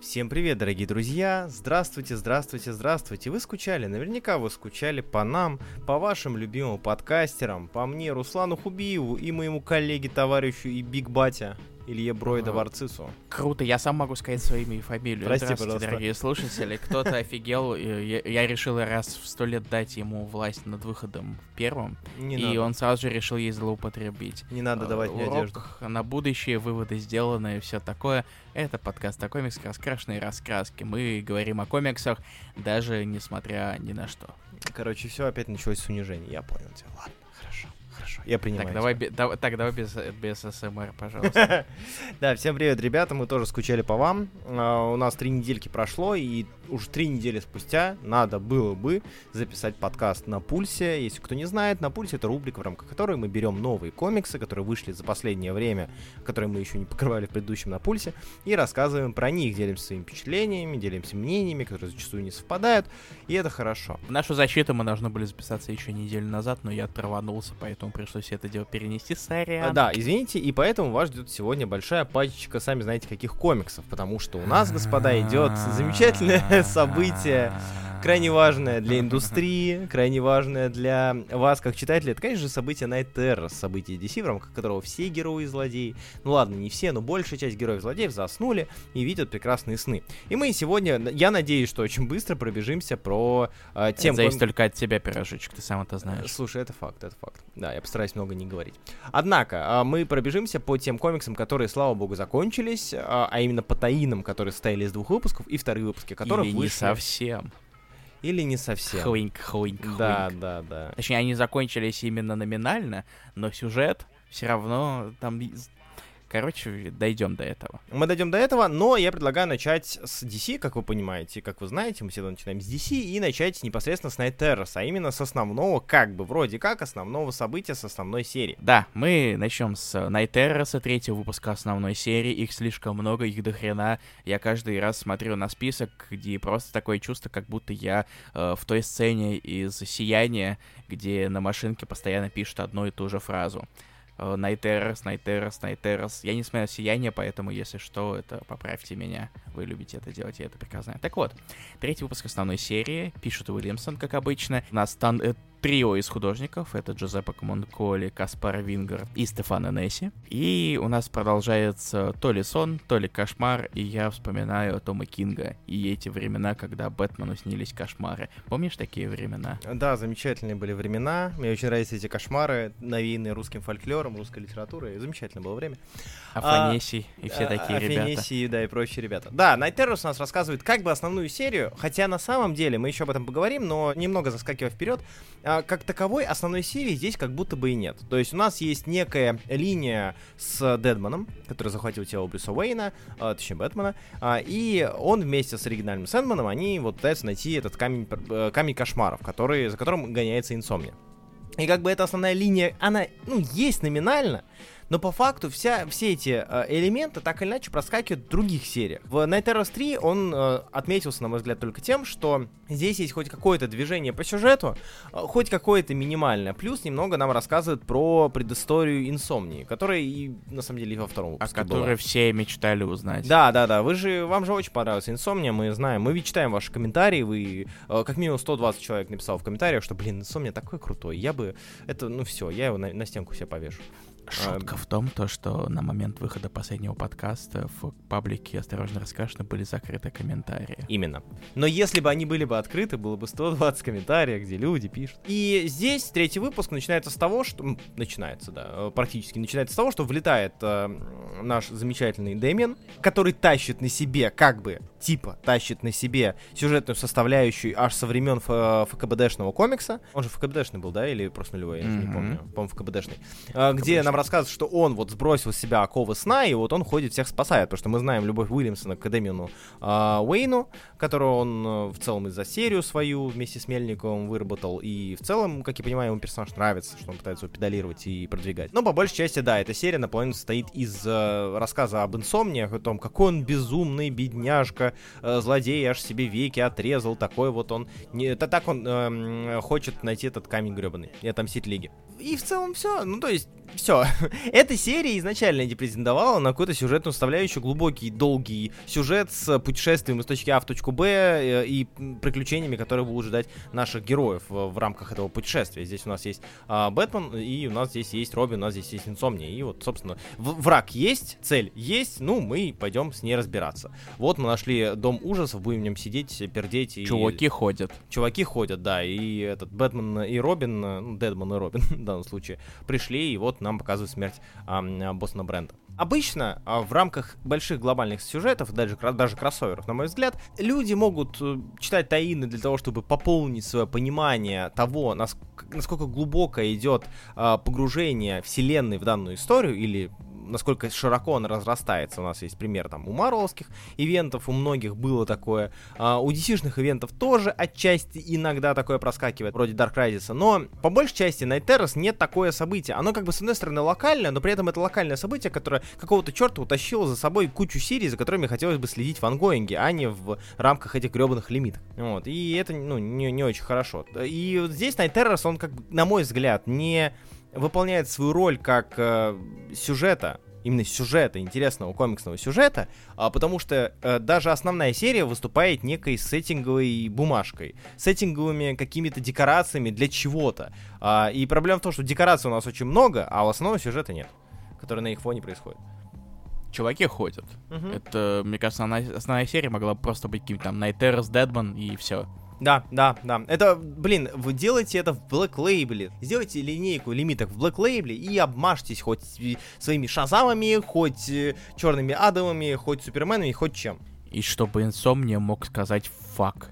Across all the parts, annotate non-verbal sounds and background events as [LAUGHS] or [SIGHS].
Всем привет, дорогие друзья! Здравствуйте, здравствуйте, здравствуйте! Вы скучали, наверняка вы скучали по нам, по вашим любимым подкастерам, по мне, Руслану Хубиеву и моему коллеге, товарищу и Биг Батя. Илье Бройда Варцису. Круто, я сам могу сказать свое имя и фамилию. Прости, Здравствуйте, пожалуйста. дорогие слушатели. Кто-то офигел, я, я решил раз в сто лет дать ему власть над выходом первым, Не и надо, он сразу же решил ей злоупотребить. не надо давать мне Урок одежду. на будущее, выводы сделаны и все такое. Это подкаст о комиксах, раскрашенные раскраски. Мы говорим о комиксах, даже несмотря ни на что. Короче, все опять началось с унижения. Я понял тебя. Ладно. Я принимаю. Так, давай, дав- так, давай без, без СМР, пожалуйста. [LAUGHS] Да, всем привет, ребята, мы тоже скучали по вам. А, У нас три недельки прошло, и уж три недели спустя надо было бы записать подкаст на Пульсе. Если кто не знает, на Пульсе это рубрика, в рамках которой мы берем новые комиксы, которые вышли за последнее время, которые мы еще не покрывали в предыдущем на Пульсе, и рассказываем про них, делимся своими впечатлениями, делимся мнениями, которые зачастую не совпадают, и это хорошо. В нашу защиту мы должны были записаться еще неделю назад, но я траванулся, поэтому пришлось это дело перенести. Сорян. А, Да, извините, и поэтому вас ждет сегодня большая пачечка, сами знаете, каких комиксов, потому что у нас, господа, идет замечательное [LAUGHS] событие, крайне важное для индустрии, крайне важное для вас, как читателей. Это, конечно же, событие Night Terror, событие DC, в рамках которого все герои и злодеи, ну ладно, не все, но большая часть героев и злодеев заснули и видят прекрасные сны. И мы сегодня, я надеюсь, что очень быстро пробежимся про э, Это тем... зависит ком- только от тебя, пирожечек, ты сам это Э, знаешь. Слушай, это факт, это факт. Да, я постараюсь много не говорить. Однако, а, мы пробежимся по тем комиксам, которые, слава богу, закончились, а а именно по таинам, которые состояли из двух выпусков, и вторые выпуски которых Или не вышли. совсем. Или не совсем. Хвинк, хвинк, Да, хвинк. да, да. Точнее, они закончились именно номинально, но сюжет все равно там... Короче, дойдем до этого. Мы дойдем до этого, но я предлагаю начать с DC, как вы понимаете, как вы знаете, мы всегда начинаем с DC, и начать непосредственно с Night Terrors, а именно с основного, как бы, вроде как, основного события с основной серии. Да, мы начнем с Night Terrors, третьего выпуска основной серии. Их слишком много, их до хрена. Я каждый раз смотрю на список, где просто такое чувство, как будто я э, в той сцене из «Сияния», где на машинке постоянно пишут одну и ту же фразу. Э, Terrors, Night Terrors. Я не смотрел «Сияние», поэтому, если что, это поправьте меня. Вы любите это делать, я это прекрасно. Так вот, третий выпуск основной серии. Пишет Уильямсон, как обычно. У нас там э, трио из художников. Это Джузеппе Комонколи, Каспар Вингер и Стефано Несси. И у нас продолжается то ли сон, то ли кошмар. И я вспоминаю Тома Кинга и эти времена, когда Бэтмену снились кошмары. Помнишь такие времена? Да, замечательные были времена. Мне очень нравятся эти кошмары, навеянные русским фольклором, русской литературой. Замечательное было время. Афанесий и все А, такие ребята. Афинисии, да, и прочие ребята. Да, Night Terrors у нас рассказывает как бы основную серию, хотя на самом деле, мы еще об этом поговорим, но немного заскакивая вперед, а, как таковой основной серии здесь как будто бы и нет. То есть у нас есть некая линия с Дедманом, который захватил тело Брюса Уэйна, а, точнее Бэтмена, а, и он вместе с оригинальным Сэндманом, они вот пытаются найти этот камень, э, камень кошмаров, который, за которым гоняется Инсомния. И как бы эта основная линия, она, ну, есть номинально, но по факту вся, все эти э, элементы так или иначе проскакивают в других сериях. В Night Terrors 3 он э, отметился, на мой взгляд, только тем, что здесь есть хоть какое-то движение по сюжету, э, хоть какое-то минимальное. Плюс немного нам рассказывает про предысторию Инсомнии, которая и, на самом деле, и во втором О выпуске была. которой все мечтали узнать. Да, да, да. Вы же, вам же очень понравилась Инсомния, мы знаем. Мы ведь читаем ваши комментарии, вы, э, как минимум 120 человек написал в комментариях, что, блин, Инсомния такой крутой. Я бы, это, ну все, я его на, на стенку себе повешу. Шутка в том, то, что на момент выхода последнего подкаста в паблике «Осторожно расскажешь» были закрыты комментарии. Именно. Но если бы они были бы открыты, было бы 120 комментариев, где люди пишут. И здесь третий выпуск начинается с того, что... Начинается, да, э, практически начинается с того, что влетает э, наш замечательный Дэмиан, который тащит на себе, как бы, типа, тащит на себе сюжетную составляющую аж со времен Ф- ФКБДшного комикса. Он же ФКБДшный был, да, или просто нулевой, я уже не помню. По-моему, ФКБДшный. А, Где нам рассказывают, что он вот сбросил с себя оковы сна, и вот он ходит, всех спасает, потому что мы знаем любовь Уильямсона к Дэмиану а, Уэйну, которого он э, в целом и за серию свою вместе с Мельниковым выработал, и в целом, как я понимаю, ему персонаж нравится, что он пытается его педалировать и продвигать. Но по большей части, да, эта серия наполовину состоит из э, рассказа об инсомниях, о том, какой он безумный, бедняжка, э, злодей аж себе веки отрезал, такой вот он... Не, это так он эм, хочет найти этот камень гребаный и отомстить Лиге. И в целом все. Ну, то есть, все. [LAUGHS] Эта серия изначально не претендовала на какую-то сюжетную составляющую, глубокий, долгий сюжет с путешествием из точки А в точку Б э, и приключениями, которые будут ждать наших героев в, в рамках этого путешествия. Здесь у нас есть а, Бэтмен, и у нас здесь есть Робин, у нас здесь есть Инсомния. И вот, собственно, враг есть, цель есть, ну, мы пойдем с ней разбираться. Вот мы нашли Дом ужасов, будем в нем сидеть, пердеть. И... Чуваки ходят. Чуваки ходят, да, и этот Бэтмен и Робин, ну, Дедман и Робин [LAUGHS] в данном случае, пришли, и вот нам показывают смерть а, Бостона Бренда. Обычно в рамках больших глобальных сюжетов, даже, даже кроссоверов, на мой взгляд, люди могут э, читать таины для того, чтобы пополнить свое понимание того, насколько глубоко идет а, погружение вселенной в данную историю или насколько широко он разрастается. У нас есть пример там у марвелских ивентов, у многих было такое. А, у DC-шных ивентов тоже отчасти иногда такое проскакивает, вроде Dark Crisis. Но по большей части Night Terrors нет такое событие. Оно как бы с одной стороны локальное, но при этом это локальное событие, которое какого-то черта утащило за собой кучу серий, за которыми хотелось бы следить в ангоинге, а не в рамках этих гребаных лимитов. Вот. И это, ну, не, не очень хорошо. И вот здесь Night Terrors, он, как на мой взгляд, не выполняет свою роль как э, сюжета, именно сюжета, интересного комиксного сюжета, а, потому что а, даже основная серия выступает некой сеттинговой бумажкой, сеттинговыми какими-то декорациями для чего-то. А, и проблема в том, что декораций у нас очень много, а у основного сюжета нет, который на их фоне происходит. Чуваки ходят. Угу. Это, мне кажется, основная, основная серия могла просто быть каким-то там Night Terrors, Deadman и все. Да, да, да. Это, блин, вы делаете это в Black Label. Сделайте линейку лимиток в Black Label и обмажьтесь хоть своими шазамами, хоть э, черными адовыми, хоть суперменами, хоть чем. И чтобы Insomnia мог сказать фак.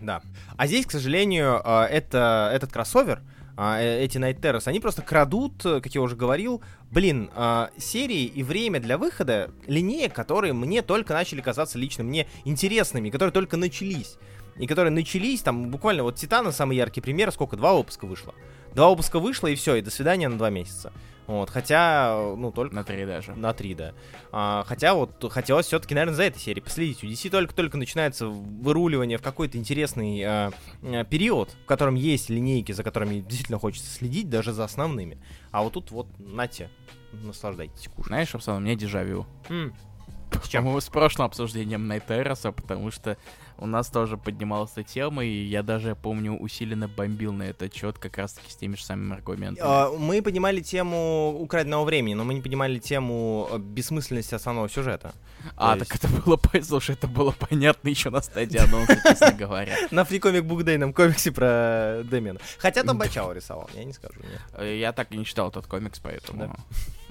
Да. А здесь, к сожалению, э, это, этот кроссовер, э, эти Night Terrors, они просто крадут, как я уже говорил, блин, серии и время для выхода линеек, которые мне только начали казаться лично мне интересными, которые только начались и которые начались, там буквально вот Титана самый яркий пример, сколько, два выпуска вышло. Два выпуска вышло, и все, и до свидания на два месяца. Вот, хотя, ну, только... На три даже. На три, да. А, хотя вот хотелось все-таки, наверное, за этой серией последить. У DC только-только начинается выруливание в какой-то интересный а, а, период, в котором есть линейки, за которыми действительно хочется следить, даже за основными. А вот тут вот, нате, наслаждайтесь, кушайте. Знаешь, Руслан, у меня дежавю. Mm. С чем? С прошлым обсуждением Найтероса, потому что у нас тоже поднималась эта тема, и я даже, помню, усиленно бомбил на этот счет как раз-таки с теми же самыми аргументами. А, мы поднимали тему украденного времени, но мы не поднимали тему э, бессмысленности основного сюжета. А, есть... так это было, слушай, это было понятно еще на стадии анонса, честно говоря. [LAUGHS] На фрикомик букдейном комиксе про Дэмена. Хотя там Бачао рисовал, я не скажу. Э, я так и не читал этот комикс, поэтому...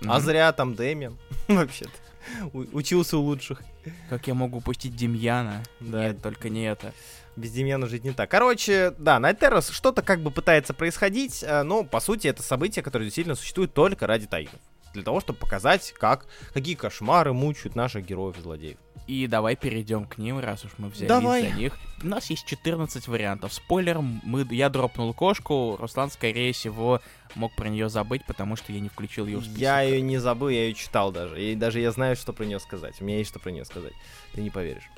А зря там Дэмин, [LAUGHS] вообще-то учился у лучших. Как я могу упустить Демьяна? Да. Нет, только не это. Без Демьяна жить не так. Короче, да, на Террас что-то как бы пытается происходить, э, но по сути это событие, которое действительно существует только ради таинов. Для того, чтобы показать, как, какие кошмары мучают наших героев и злодеев. И давай перейдем к ним, раз уж мы взялись давай. за них. У нас есть 14 вариантов. Спойлер, мы, я дропнул кошку, Руслан, скорее всего, мог про нее забыть, потому что я не включил ее в список. Я ее не забыл, я ее читал даже. И даже я знаю, что про нее сказать. У меня есть что про нее сказать. Ты не поверишь.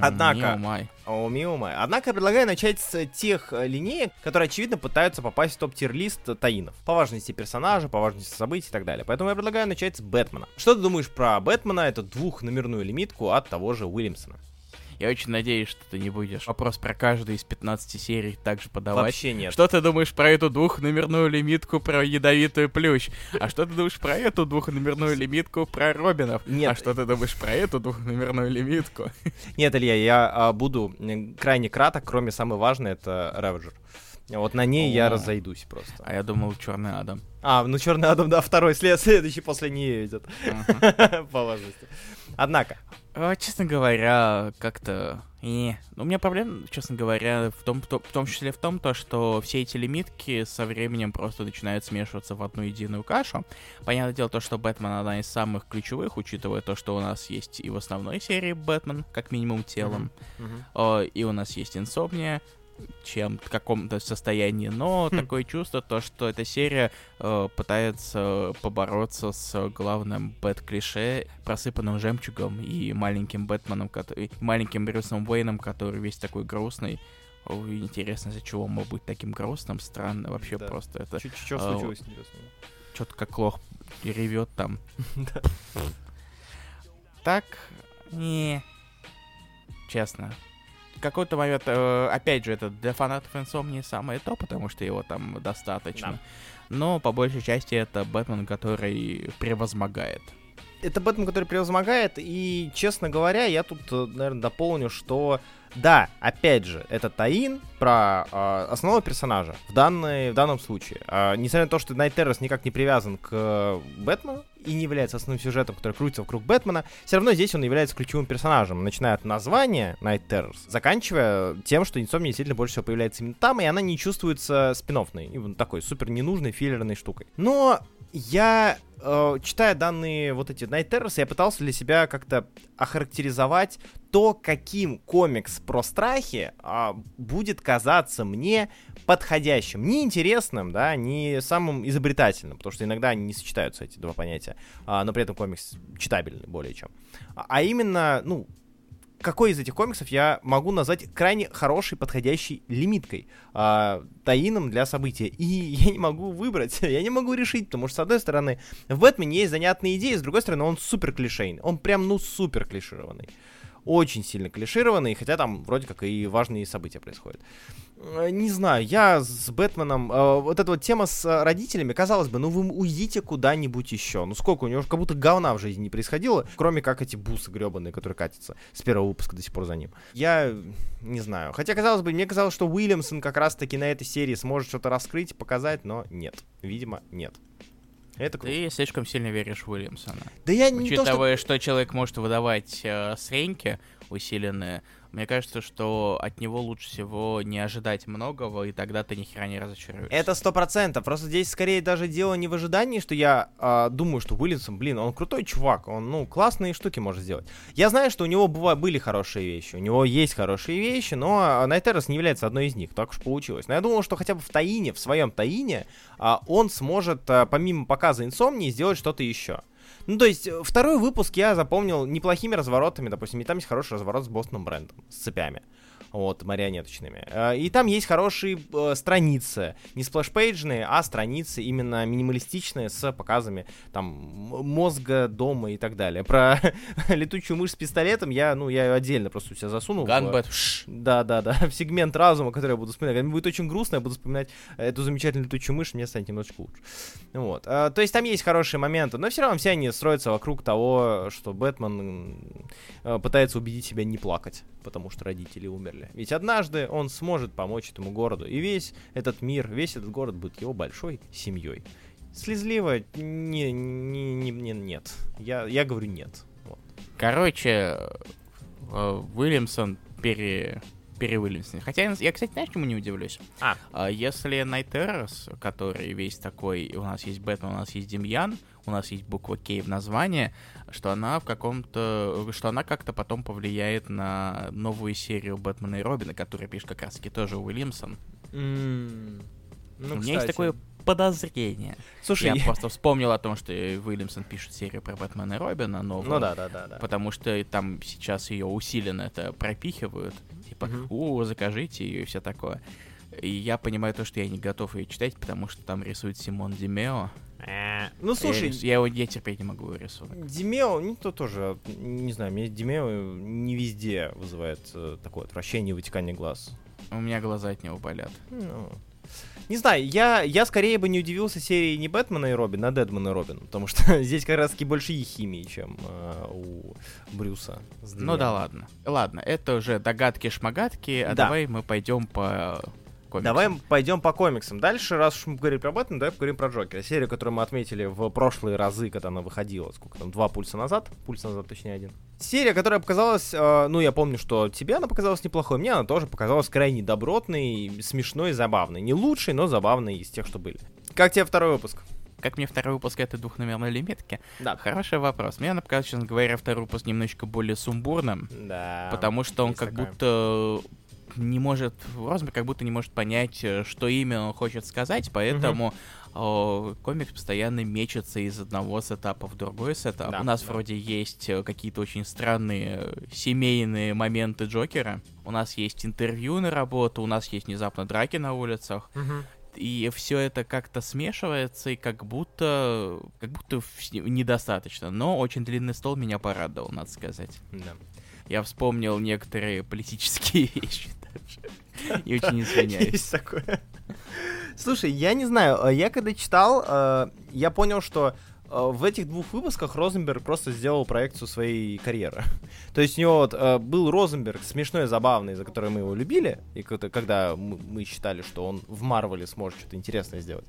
Однако, о, миомай. Однако я предлагаю начать с тех э, линеек, которые, очевидно, пытаются попасть в топ-тир-лист таинов. По важности персонажа, по важности событий и так далее. Поэтому я предлагаю начать с Бэтмена. Что ты думаешь про Бэтмена, эту двухномерную лимитку от того же Уильямсона? Я очень надеюсь, что ты не будешь вопрос про каждую из 15 серий также подавать. Вообще нет. Что ты думаешь про эту двухномерную лимитку про ядовитую плющ? А что ты думаешь про эту двухномерную лимитку про Робинов? Нет. А что ты думаешь про эту двухномерную лимитку? [LAUGHS] Нет, Илья, я а, буду крайне краток, кроме самой важной, это Реведжер. Вот на ней О, я разойдусь просто. А я думал, Черный Адам. А, ну Черный Адам, да, второй след, [LAUGHS] следующий после нее идет. По важности. Однако. А, честно говоря, как-то... Не. Ну, у меня проблема, честно говоря, в том, то, в том числе в том, то, что все эти лимитки со временем просто начинают смешиваться в одну единую кашу. Понятное дело, то, что Бэтмен одна из самых ключевых, учитывая то, что у нас есть и в основной серии Бэтмен, как минимум телом, mm-hmm. Mm-hmm. и у нас есть Инсомния, чем в каком-то состоянии, но хм. такое чувство, то, что эта серия э, пытается побороться с главным бэт-клише, просыпанным жемчугом и маленьким Бэтменом, который, маленьким Брюсом Уэйном, который весь такой грустный. Ой, интересно, из-за чего мог быть таким грустным, странно, вообще да. просто это... Что случилось, интересно? что-то как лох ревет там. [LAUGHS] Так, не, честно. Какой-то момент, э, опять же, это для фанатов Инсомнии самое то, потому что его там достаточно. Но по большей части это Бэтмен, который превозмогает. Это Бэтмен, который превозмогает, и, честно говоря, я тут, э, наверное, дополню, что да, опять же, это Таин про э, основного персонажа в, данной, в данном случае. Э, несмотря на то, что Найт никак не привязан к э, Бэтмену и не является основным сюжетом, который крутится вокруг Бэтмена, все равно здесь он является ключевым персонажем, начиная от названия Найт Terrors, заканчивая тем, что Инсомния действительно больше всего появляется именно там, и она не чувствуется спин такой супер ненужной филлерной штукой. Но я э, читая данные вот эти Night Terrors, я пытался для себя как-то охарактеризовать то, каким комикс про страхи э, будет казаться мне подходящим. Не интересным, да, не самым изобретательным, потому что иногда они не сочетаются, эти два понятия, э, но при этом комикс читабельный более чем. А именно, ну, какой из этих комиксов я могу назвать крайне хорошей, подходящей лимиткой, э, таином для события. И [LAUGHS] я не могу выбрать, [LAUGHS] я не могу решить, потому что, с одной стороны, в Бэтмене есть занятные идеи, с другой стороны, он супер клишейный. Он прям, ну, супер клишированный очень сильно клишированный, хотя там вроде как и важные события происходят. Э, не знаю, я с Бэтменом... Э, вот эта вот тема с э, родителями, казалось бы, ну вы уйдите куда-нибудь еще. Ну сколько, у него как будто говна в жизни не происходило, кроме как эти бусы гребаные, которые катятся с первого выпуска до сих пор за ним. Я не знаю. Хотя, казалось бы, мне казалось, что Уильямсон как раз-таки на этой серии сможет что-то раскрыть, показать, но нет. Видимо, нет. Это круто. Ты слишком сильно веришь в Уильямсона. Да я не Учитывая, то, что... что человек может выдавать э, среньки усиленные, мне кажется, что от него лучше всего не ожидать многого, и тогда ты ни хера не разочаруешься. Это сто процентов. Просто здесь скорее даже дело не в ожидании, что я э, думаю, что Уильямсон, блин, он крутой чувак, он, ну, классные штуки может сделать. Я знаю, что у него бывают, были хорошие вещи, у него есть хорошие вещи, но Night Terrors не является одной из них, так уж получилось. Но я думал, что хотя бы в tie-in е, в своем tie-in е, э, он сможет, э, помимо показа инсомнии, сделать что-то еще. Ну, то есть, второй выпуск я запомнил неплохими разворотами, допустим, и там есть хороший разворот с Бостоном Брендом, с цепями вот, марионеточными. Э, и там есть хорошие э, страницы, не splash page ные, а страницы именно минималистичные с показами там мозга, дома и так далее. Про [LAUGHS] летучую мышь с пистолетом я, ну, я ее отдельно просто у себя засунул. Ганбет. Да, да, да, в [LAUGHS] сегмент разума, который я буду вспоминать. Мне будет очень грустно, я буду вспоминать эту замечательную летучую мышь, мне станет немножечко лучше. Вот. А, то есть там есть хорошие моменты, но все равно все они строятся вокруг того, что Бэтмен э, пытается убедить себя не плакать, потому что родители умерли далее. Ведь однажды он сможет помочь этому городу, и весь этот мир, весь этот город будет его большой семьей. Слезливо не, не, не, не, нет. Я, я говорю нет. Вот. Короче, э, Уильямсон пере, перевылился. Хотя я, кстати, знаешь, чему не удивлюсь? А. а если Найтерос, который весь такой, у нас есть Бэтмен, у нас есть Демьян, у нас есть буква К в названии, что она в каком-то, что она как-то потом повлияет на новую серию Бэтмена и Робина, которую пишет как раз-таки тоже Уильямсон. Mm. Ну, У меня кстати. есть такое подозрение. Слушай, я просто вспомнил о том, что Уильямсон пишет серию про Бэтмена и Робина новую. Ну да, да, да, да. Потому что там сейчас ее усиленно это пропихивают. Типа, uh у, закажите ее и все такое. И я понимаю то, что я не готов ее читать, потому что там рисует Симон Демео. Э, ну, слушай... Я, я, я терпеть не могу рисунок. Димео, ну, то тоже, не знаю, мне Димео не везде вызывает э, такое отвращение и вытекание глаз. У меня глаза от него болят. Ну, не знаю, я, я скорее бы не удивился серии не Бэтмена и Робина, а Дедмана и Робин, потому что [LAUGHS] здесь как раз таки больше их химии, чем э, у Брюса. Ну да ладно. Ладно, это уже догадки-шмагатки, а да. давай мы пойдем по комиксам. Давай пойдем по комиксам. Дальше, раз уж мы говорим про Бэтмена, давай поговорим про Джокера. Серию, которую мы отметили в прошлые разы, когда она выходила, сколько там, два пульса назад, пульс назад, точнее, один. Серия, которая показалась, э, ну, я помню, что тебе она показалась неплохой, мне она тоже показалась крайне добротной, смешной, забавной. Не лучшей, но забавной из тех, что были. Как тебе второй выпуск? Как мне второй выпуск этой двухномерной лимитки? Да. Хороший вопрос. Мне она показалась, честно говоря, второй выпуск немножечко более сумбурным. Да. Потому что он как такая. будто не может, Розмер как будто не может понять, э, что именно он хочет сказать, поэтому угу. комикс постоянно мечется из одного сетапа в другой сетап. Да, У нас да. вроде есть э, какие-то очень странные э, семейные моменты Джокера, у нас есть интервью на работу, у нас есть внезапно драки на улицах. Угу и все это как-то смешивается, и как будто, как будто недостаточно. Но очень длинный стол меня порадовал, надо сказать. Да. Я вспомнил некоторые политические. [LAUGHS] И очень извиняюсь. Такое. Слушай, я не знаю, я когда читал, э, я понял, что Э, в этих двух выпусках Розенберг просто сделал проекцию своей карьеры. [LAUGHS] То есть у него вот, э, был Розенберг смешной, забавный, за который мы его любили, и когда мы считали, что он в Марвеле сможет что-то интересное сделать.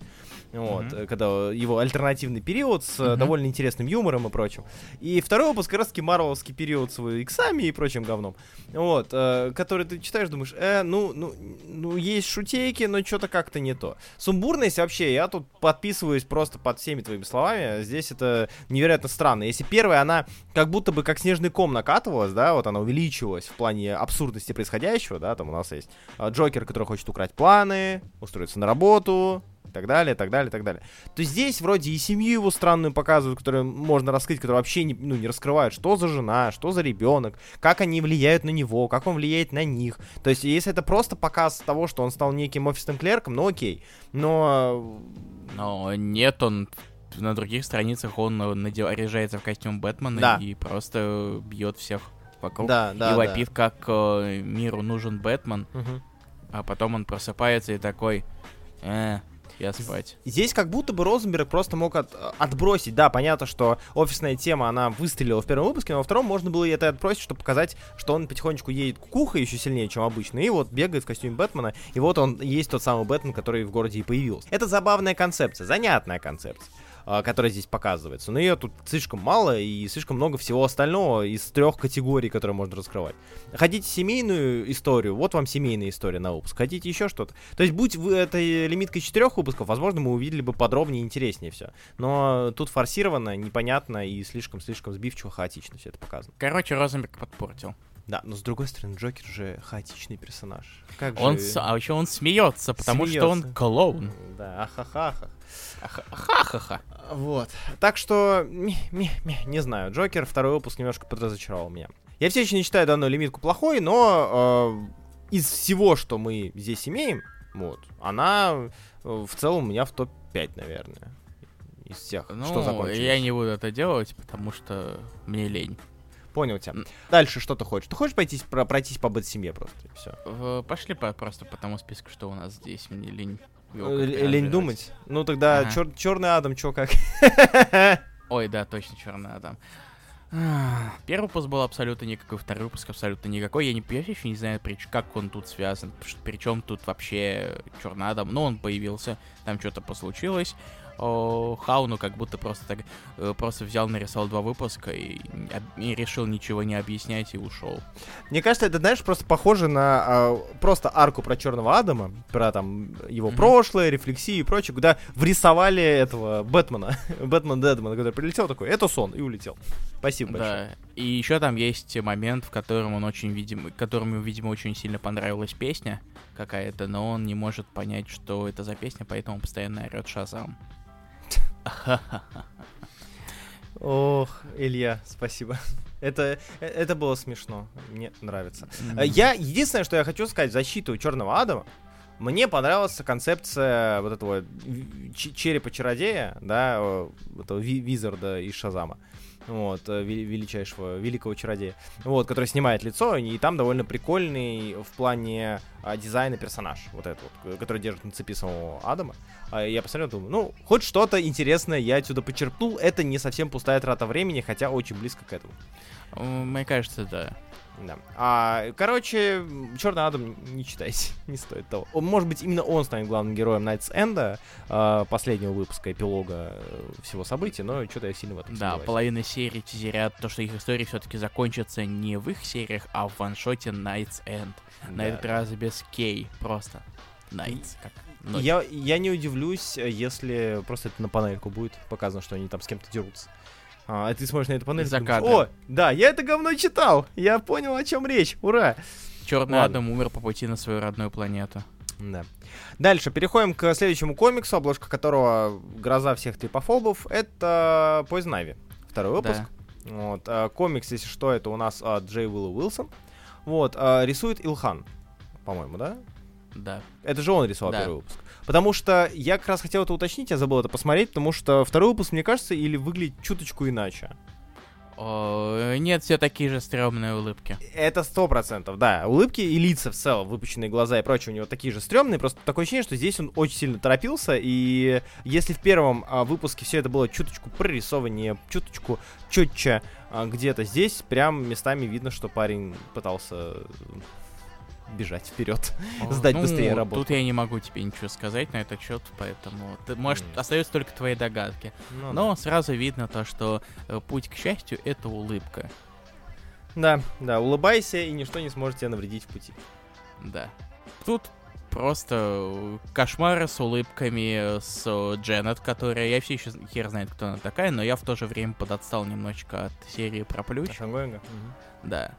Вот, mm-hmm. когда его альтернативный период с mm-hmm. довольно интересным юмором и прочим. И второй выпуск как раз таки марвеловский период с иксами и прочим говном. Вот, который ты читаешь, думаешь, э, ну, ну, ну, есть шутейки, но что-то как-то не то. Сумбурность вообще, я тут подписываюсь просто под всеми твоими словами. Здесь это невероятно странно. Если первая, она как будто бы как снежный ком накатывалась, да, вот она увеличивалась в плане абсурдности происходящего, да, там у нас есть а, Джокер, который хочет украть планы, устроиться на работу, и так далее, так далее, так далее. То здесь вроде и семью его странную показывают, которую можно раскрыть, которую вообще не, ну, не раскрывают, что за жена, что за ребенок, как они влияют на него, как он влияет на них. То есть, если это просто показ того, что он стал неким офисным клерком, ну окей. Но... Но нет, он на других страницах он э, надел, наряжается в костюм Бэтмена да. и просто бьет всех вокруг. Да, да, и вопит, да. как э, миру нужен Бэтмен. Угу. А потом он просыпается и такой, э, я спать. Здесь как будто бы Розенберг просто мог от, отбросить. Да, понятно, что офисная тема, она выстрелила в первом выпуске, но во втором можно было это отбросить, чтобы показать, что он потихонечку едет куха еще сильнее, чем обычно. И вот бегает в костюме Бэтмена, и вот он есть тот самый Бэтмен, который в городе и появился. Это забавная концепция, занятная концепция. А, которая здесь показывается. Но ее тут слишком мало и слишком много всего остального из трех категорий, которые можно раскрывать. Хотите семейную историю? Вот вам семейная история на выпуск. Хотите еще что-то? То есть, будь вы этой лимиткой четырех выпусков, возможно, мы увидели бы подробнее и интереснее все. Но тут форсировано, непонятно и слишком-слишком сбивчиво, хаотично все это показано. Короче, Розенберг подпортил. Да, но с другой стороны, Джокер же хаотичный персонаж. Как он же... А еще он смеется, потому смеется. что он клоун. Да, ахахаха. Ахахаха. Вот. Так что, не, не, не знаю, Джокер второй выпуск немножко подразочаровал меня. Я все еще не считаю данную лимитку плохой, но э, из всего, что мы здесь имеем, вот, она э, в целом у меня в топ-5, наверное. Из всех, ну, что закончилось. я не буду это делать, потому что мне лень. Понял тебя. Дальше что ты хочешь? Ты хочешь пройтись, про, пройтись по бэт-семье просто? Все. Пошли по, просто по тому списку, что у нас здесь. Мне лень. Лень думать. Ну тогда ага. чер- черный Адам, чё как? [LAUGHS] Ой, да, точно черный Адам. [SIGHS] Первый выпуск был абсолютно никакой, второй выпуск абсолютно никакой. Я, не, я еще не знаю, при, как он тут связан. Причем тут вообще Черный Адам. Ну, он появился, там что-то послучилось о, Хауну как будто просто так э, просто взял, нарисовал два выпуска и, и решил ничего не объяснять и ушел. Мне кажется, это, знаешь, просто похоже на а, просто арку про Черного Адама, про там его mm-hmm. прошлое, рефлексии и прочее, куда врисовали этого Бэтмена, [LAUGHS] Бэтмен Дедмана, который прилетел такой, это сон, и улетел. Спасибо да. большое. И еще там есть момент, в котором он очень, видимо, которому, видимо, очень сильно понравилась песня какая-то, но он не может понять, что это за песня, поэтому постоянно орет Шазам. Ох, Илья, спасибо. Это, это было смешно. Мне нравится. Mm-hmm. Я единственное, что я хочу сказать защиту Черного Адама. Мне понравилась концепция вот этого черепа чародея, да, этого визарда из Шазама вот, э, величайшего, великого чародея, вот, который снимает лицо, и там довольно прикольный в плане а, дизайна персонаж, вот этот вот, который держит на цепи самого Адама. А я посмотрел, думаю, ну, хоть что-то интересное я отсюда почерпнул, это не совсем пустая трата времени, хотя очень близко к этому. Мне кажется, да. Да. А, короче, Черный Адам не читайте, [LAUGHS] не стоит того. Он, может быть, именно он станет главным героем Night's End, а, последнего выпуска эпилога э, всего события, но что-то я сильно в этом Да, половина серии тизерят то, что их истории все-таки закончатся не в их сериях, а в ваншоте Night's End. Да. На этот раз без Кей, просто Night's, как Я, я не удивлюсь, если просто это на панельку будет показано, что они там с кем-то дерутся. А, ты смотришь на эту панель. За думаешь, О, да, я это говно читал. Я понял, о чем речь. Ура! Черный Адам умер по пути на свою родную планету. Да. Дальше переходим к следующему комиксу, обложка которого гроза всех трипофобов. Это Ivy. Второй выпуск. Да. Вот, а, комикс, если что, это у нас а, Джей Уилл Уилсон. Вот, а, рисует Илхан, по-моему, да? Да. Это же он рисовал Да. первый выпуск. Потому что я как раз хотел это уточнить, я забыл это посмотреть, потому что второй выпуск, мне кажется, или выглядит чуточку иначе. О, нет, все такие же стрёмные улыбки. Это сто процентов, да. Улыбки и лица в целом, выпущенные глаза и прочее у него такие же стрёмные. Просто такое ощущение, что здесь он очень сильно торопился. И если в первом а, выпуске все это было чуточку прорисованнее, чуточку четче, а, где-то здесь прям местами видно, что парень пытался бежать вперед, сдать Ну, быстрее работу. Тут я не могу тебе ничего сказать на этот счет, поэтому ты, может, М. остаются только твои догадки. Ну Но сразу видно то, что э, путь к счастью это улыбка. да. да, улыбайся, и ничто не сможет тебе навредить в пути. Да. Тут просто э, кошмары с улыбками, с э, Дженнет, которая... Я все еще хер знает, кто она такая, но я в то же время подотстал немножечко от серии про плющ. Ангоинга? Да.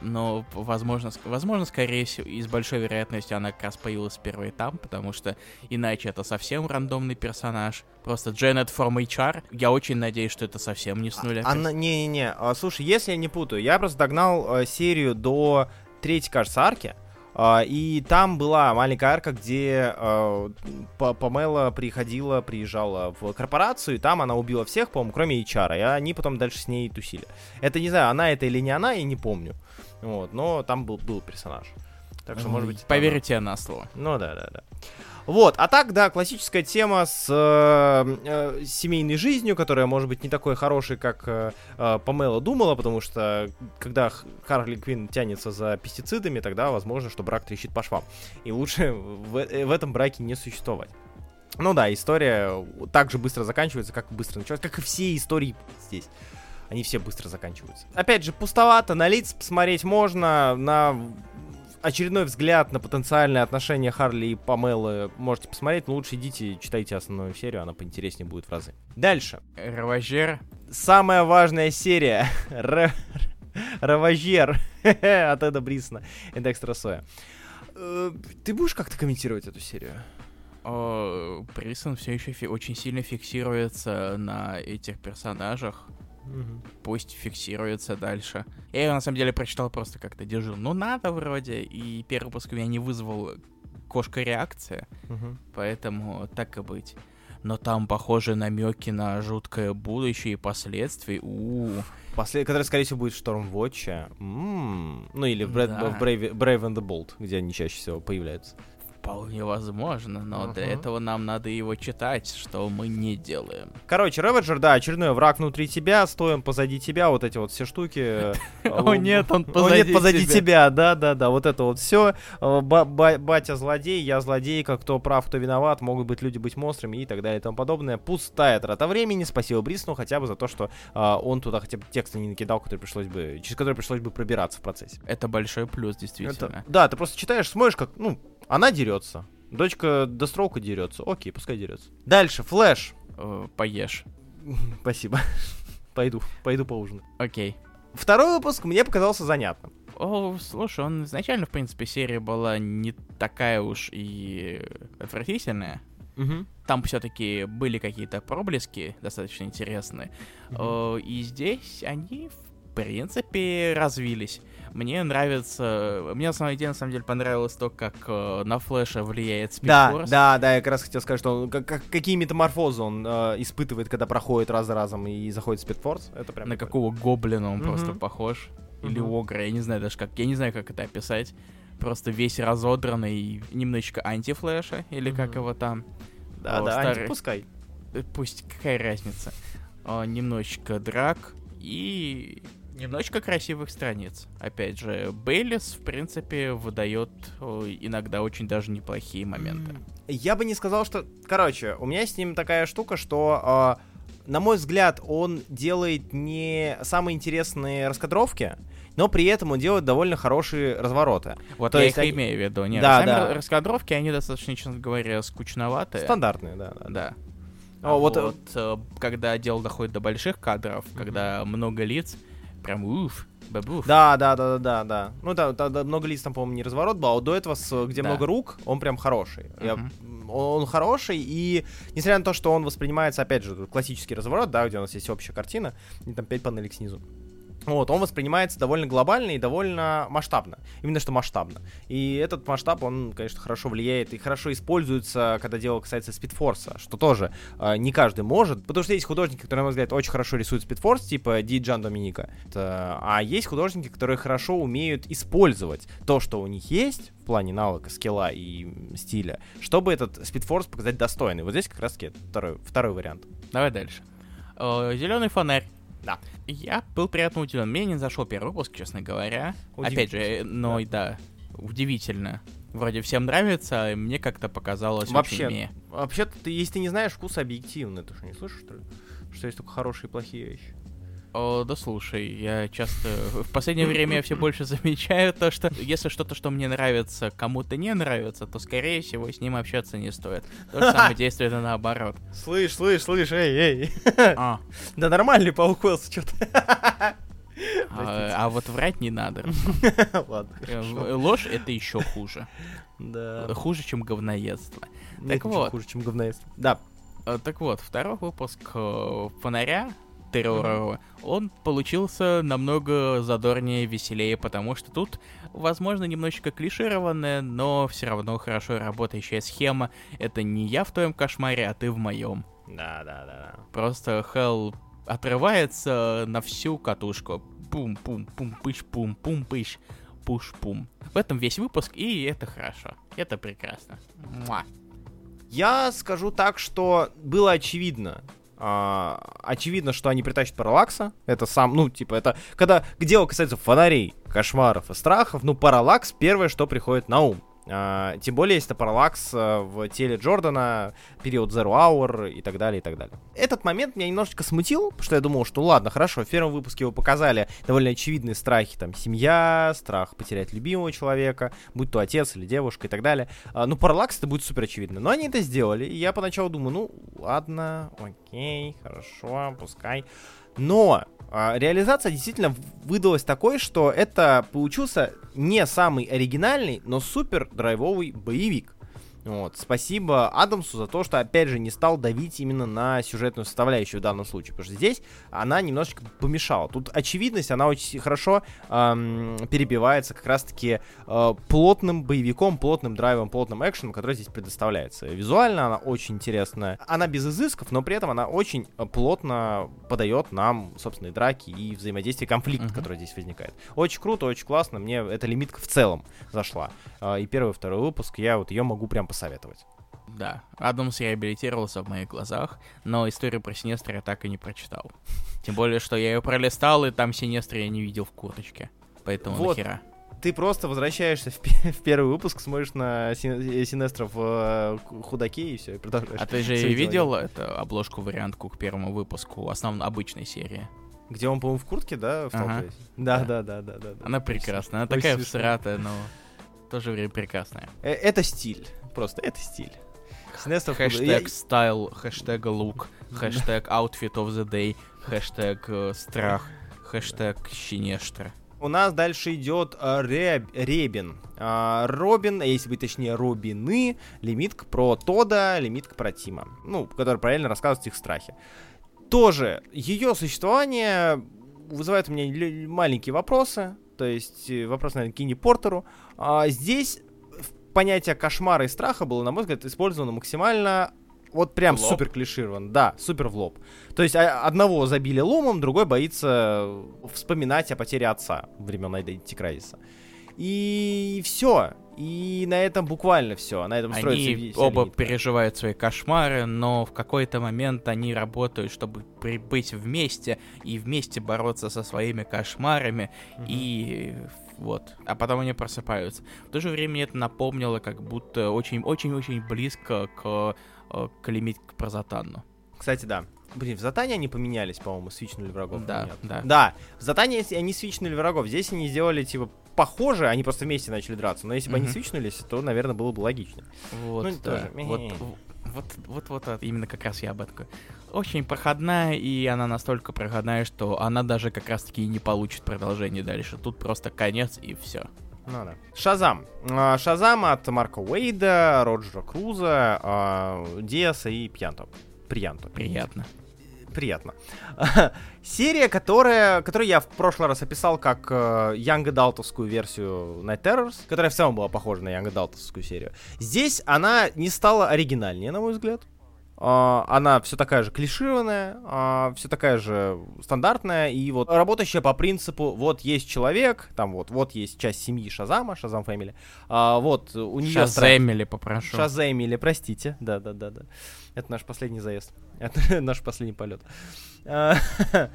Но, возможно, возможно, скорее всего, и с большой вероятностью она как раз появилась впервые там, потому что иначе это совсем рандомный персонаж. Просто Дженнет from HR. Я очень надеюсь, что это совсем не с нуля. А, Она, не-не-не, а, слушай, если я не путаю, я просто догнал э, серию до третьей, кажется, арки, а, и там была маленькая арка, где Па- Памела приходила, приезжала в корпорацию, и там она убила всех, по-моему, кроме HR, и они потом дальше с ней тусили. Это не знаю, она это или не она, я не помню. Вот, но там был, был персонаж. Так что, может быть... она. Поверите на слово. Ну да, да, да. Вот, а так, да, классическая тема с э, э, семейной жизнью, которая, может быть, не такой хорошей, как э, э, Памела думала, потому что когда Харли Квин тянется за пестицидами, тогда возможно, что брак трещит по швам. И лучше в, э, в этом браке не существовать. Ну да, история так же быстро заканчивается, как быстро началась, как и все истории здесь. Они все быстро заканчиваются. Опять же, пустовато, на лица посмотреть можно, на очередной взгляд на потенциальные отношения Харли и Памелы можете посмотреть, но лучше идите читайте основную серию, она поинтереснее будет в разы. Дальше. Раважер. Самая важная серия. [LAUGHS] Ра- Раважер [LAUGHS] от Эда Брисона и Декстера Соя. Э, Ты будешь как-то комментировать эту серию? Брисон все еще очень сильно фиксируется на этих персонажах. Пусть фиксируется дальше. Я ее на самом деле прочитал просто как-то держу. Ну надо вроде. И первый выпуск у меня не вызвал кошка реакция. Мгм. Поэтому так и быть. Но там, похоже, намеки на жуткое будущее и последствия. у Послед... Который, скорее всего, будет в Stormwatch. М, Ну, или в, Брэ- Да. в Brave... Brave and the Bold, где они чаще всего появляются. Вполне возможно, но для Мгм. этого нам надо его читать, что мы не делаем. Короче, Реведжер, да, очередной враг внутри тебя, стоим позади тебя, вот эти вот все штуки. [LAUGHS] О нет, он О, позади нет, позади тебя. тебя, да, да, да, вот это вот все. Батя злодей, я злодейка, кто прав, кто виноват, могут быть люди быть монстрами и так далее и тому подобное. Пустая трата времени, спасибо Брисну хотя бы за то, что а, он туда хотя бы текста не накидал, который пришлось бы, через который пришлось бы пробираться в процессе. Это большой плюс, действительно. Это- да, ты просто читаешь, смотришь, как, ну, она дерется. Дочка Дестроука дерется. Окей, пускай дерется. Дальше, Флэш. Э, Поешь. [LAUGHS] Спасибо. [LAUGHS] Пойду, пойду поужинать. Окей. Второй выпуск мне показался занятным. О, слушай, он изначально, в принципе, серия была не такая уж и отвратительная. Там все-таки были какие-то проблески достаточно интересные. Э, И здесь они, в принципе, развились. Мне нравится... Мне на самом деле, на самом деле понравилось то, как э, на флеша влияет Да, спидфорс. да, да, я как раз хотел сказать, что он, как, как- какие метаморфозы он э, испытывает, когда проходит раз за разом и заходит в спидфорс. Это прям На прикольно. какого гоблина он Мгм. просто похож. Или Мгм. огра, я не знаю даже как. Я не знаю, как это описать. Просто весь разодранный, немножечко антифлэша, или как Мгм. его там. Да, О, да, старый. Анти, пускай. Э, Пусть, какая разница. А, немножечко драк и немножечко красивых страниц. Опять же, Бейлис, в принципе, выдает о, иногда очень даже неплохие моменты. Я бы не сказал, что... Короче, у меня с ним такая штука, что, э, на мой взгляд, он делает не самые интересные раскадровки, но при этом он делает довольно хорошие развороты. Вот То я есть их они- имею в виду. Нет, Да, сами да. ра- раскадровки, они достаточно, честно говоря, скучноватые. Стандартные, да. да. Да. А А вот, вот, э, э, когда дело доходит до больших кадров, когда много лиц, прям уф, бабуф. Да, да, да, да, да, да. Ну да, да, да, много лиц там, по-моему, не разворот был, а вот до этого, с, где Да. много рук, он прям хороший. Я- Мгм. он, он хороший, и несмотря на то, что он воспринимается, опять же, классический разворот, да, где у нас есть общая картина, и там 5 панелек снизу. Вот, он воспринимается довольно глобально и довольно масштабно. Именно что масштабно. И этот масштаб, он, конечно, хорошо влияет и хорошо используется, когда дело касается спидфорса, что тоже э, не каждый может. Потому что есть художники, которые, на мой взгляд, очень хорошо рисуют спидфорс, типа Ди Джан Доминика. Это, а есть художники, которые хорошо умеют использовать то, что у них есть, в плане навыка, скилла и стиля, чтобы этот спидфорс показать достойный. Вот здесь как раз-таки второй, второй вариант. Давай дальше. Зеленый фонарь. Да. Я был приятно удивлен. Мне не зашел первый выпуск, честно говоря. Опять же, но да. да, удивительно. Вроде всем нравится, а мне как-то показалось Вообще, очень Вообще, ты, если ты не знаешь, вкус объективный. Ты что, не слышишь, что ли? Что есть только хорошие и плохие вещи. О, да слушай, я часто... В последнее время я все больше замечаю то, что если что-то, что мне нравится, кому-то не нравится, то, скорее всего, с ним общаться не стоит. То же самое действует и наоборот. Слышь, слышь, слышь, эй, эй. А. Да нормальный паук Уэллс, что-то. А, а вот врать не надо. Ладно. Э, ложь это еще хуже. Да. Хуже, чем говноедство. Так вот. Хуже, чем говноедство. Да. Э, так вот, второй выпуск э, фонаря террора, он получился намного задорнее, веселее, потому что тут, возможно, немножечко клишированная, но все равно хорошо работающая схема. Это не я в твоем кошмаре, а ты в моем. Да, да, да. Просто Хелл отрывается на всю катушку. Пум-пум-пум-пыш-пум, пум-пыш, пуш-пум. В этом весь выпуск, и это хорошо. Это прекрасно. Муа. Я скажу так, что было очевидно, очевидно, что они притащат параллакса. Это сам, ну, типа, это... Когда дело касается фонарей, кошмаров и страхов, ну, параллакс первое, что приходит на ум. А, тем более, это параллакс а, в теле Джордана, период Zero Hour и так далее, и так далее. Этот момент меня немножечко смутил, потому что я думал, что ладно, хорошо, в первом выпуске его показали довольно очевидные страхи, там, семья, страх потерять любимого человека, будь то отец или девушка и так далее. А, ну, параллакс это будет супер очевидно. Но они это сделали, и я поначалу думаю, ну, ладно, окей, хорошо, пускай. Но реализация действительно выдалась такой, что это получился не самый оригинальный, но супер драйвовый боевик. Вот. Спасибо Адамсу за то, что, опять же, не стал давить именно на сюжетную составляющую в данном случае, потому что здесь она немножечко помешала. Тут очевидность, она очень хорошо эм, перебивается как раз-таки э, плотным боевиком, плотным драйвом, плотным экшеном, который здесь предоставляется. Визуально она очень интересная. Она без изысков, но при этом она очень э, плотно подает нам, собственные драки и взаимодействие, конфликт, uh-huh. который здесь возникает. Очень круто, очень классно. Мне эта лимитка в целом зашла. Э, и первый, и второй выпуск, я вот ее могу прям посоветовать. Да, Адамс реабилитировался в моих глазах, но историю про Синестра я так и не прочитал. [LAUGHS] Тем более, что я ее пролистал, и там Синестра я не видел в курточке. Поэтому вот. нахера ты просто возвращаешься в, [LAUGHS] в первый выпуск, смотришь на Синестра в э, худаке и все, и продолжаешь. А ты же видел это, обложку, вариантку к первому выпуску, основной обычной серии? Где он, по-моему, в куртке, да, в ага. да, да, да, да, да, да. Она прекрасная, она такая всратая, но в то же время прекрасная. Э, это стиль просто это стиль. Синестра хэштег я... стайл, хэштег лук, хэштег outfit of the day, хэштег э, страх, хэштег щенештра. У нас дальше идет э, Реб, Ребин. Э, Робин, если быть точнее, Робины, лимитка про Тода, лимитка про Тима. Ну, который правильно рассказывает их страхи. Тоже ее существование вызывает у меня маленькие вопросы. То есть э, вопрос, наверное, Кини Портеру. А, здесь понятие кошмара и страха было, на мой взгляд, использовано максимально вот прям в супер клиширован, да, супер в лоб. То есть а, одного забили ломом, другой боится вспоминать о потере отца времен Identity Crisis. И все. И на этом буквально все. На этом строится Они оба лимитка. переживают свои кошмары, но в какой-то момент они работают, чтобы быть вместе и вместе бороться со своими кошмарами. Угу. И вот. А потом они просыпаются. В то же время это напомнило как будто очень-очень-очень близко к, э, к лимит про Затанну. Кстати, да. Блин, в Затане они поменялись, по-моему, свичнули врагов. Да, нет. да. Да, в Затане они свичнули врагов. Здесь они сделали, типа, похоже, они просто вместе начали драться. Но если бы mm-hmm. они свичнулись, то, наверное, было бы логично. Вот, ну, да. тоже. Вот, вот, вот, вот, вот, именно как раз я об этом очень проходная, и она настолько проходная, что она даже как раз-таки и не получит продолжение дальше. Тут просто конец и все. Ну да. Шазам. А, Шазам от Марка Уэйда, Роджера Круза, а, Диаса и Пьянто. Приянто. Приятно. приятно. [LAUGHS] Серия, которая, которую я в прошлый раз описал как э, Young Adultовскую версию Night Terrors, которая в целом была похожа на Young Adultовскую серию. Здесь она не стала оригинальнее, на мой взгляд. Uh, она все такая же клишированная, uh, все такая же стандартная и вот работающая по принципу вот есть человек, там вот вот есть часть семьи Шазама, Шазам Фэмили, uh, вот у нее Шазэмили, попрошу. Шазэмили, простите, да да да да, это наш последний заезд, [LAUGHS] это наш последний полет. [LAUGHS]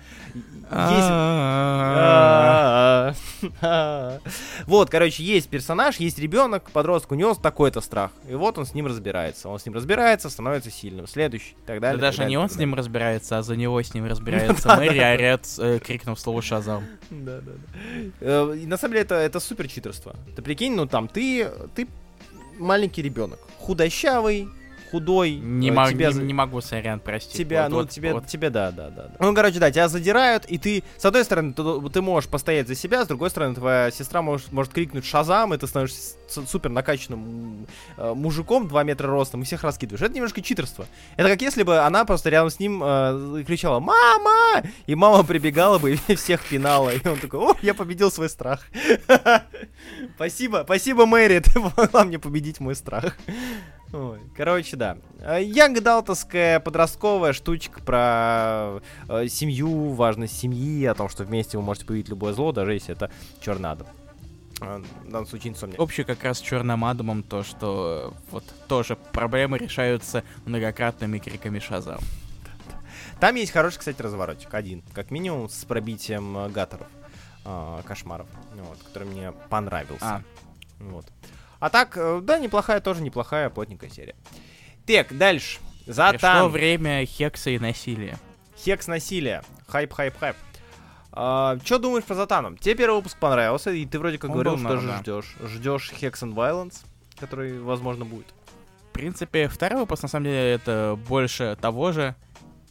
Вот, короче, есть персонаж, есть ребенок, подросток, у него такой-то страх. И вот он с ним разбирается. Он с ним разбирается, становится сильным. Следующий, и так далее. даже не он с ним разбирается, а за него с ним разбирается [LAUGHS] Мэри, орет, э, крикнув слово Шазам. Да, да, да. На самом деле, это, это супер читерство. Ты прикинь, ну там, ты, ты маленький ребенок, худощавый, худой. Не, э, мог, тебя не, за- не могу, сорян, прости. Тебя, Вот, ну, вот, тебе, вот. тебе, да, да, да. да. Ну, короче, да, тебя задирают, и ты, с одной стороны, ты, ты можешь постоять за себя, с другой стороны, твоя сестра может, может крикнуть шазам, и ты становишься супер накачанным э, мужиком 2 метра ростом, и всех раскидываешь. Это немножко читерство. Это как если бы она просто рядом с ним э, кричала «Мама!» И мама прибегала бы и [LAUGHS] всех пинала. И он такой «О, я победил свой страх». [LAUGHS] Спасибо, спасибо, Мэри, [LAUGHS] ты помогла мне победить мой страх. Ой, короче, да. Янг Далтовская подростковая штучка про э, семью, важность семьи, о том, что вместе вы можете победить любое зло, даже если это чернадо. Э, В данном случае инсомния. Общее как раз с черным адомом то, что э, вот тоже проблемы решаются многократными криками Шазам. Там есть хороший, кстати, разворотик. Один, как минимум, с пробитием э, гаторов. э, кошмаров. Вот, который мне понравился. А. Вот. А так, э, да, неплохая, тоже неплохая, плотненькая серия. Так, дальше. Пришло Затан. время хекса и насилия. Хекс насилия. Хайп, хайп, хайп. Что думаешь про Затаном? Тебе первый выпуск понравился, и ты вроде как Он говорил, был что норм, же да. ждешь. Ждешь Hex and Violence, который, возможно, будет. В принципе, второй выпуск, на самом деле, это больше того же,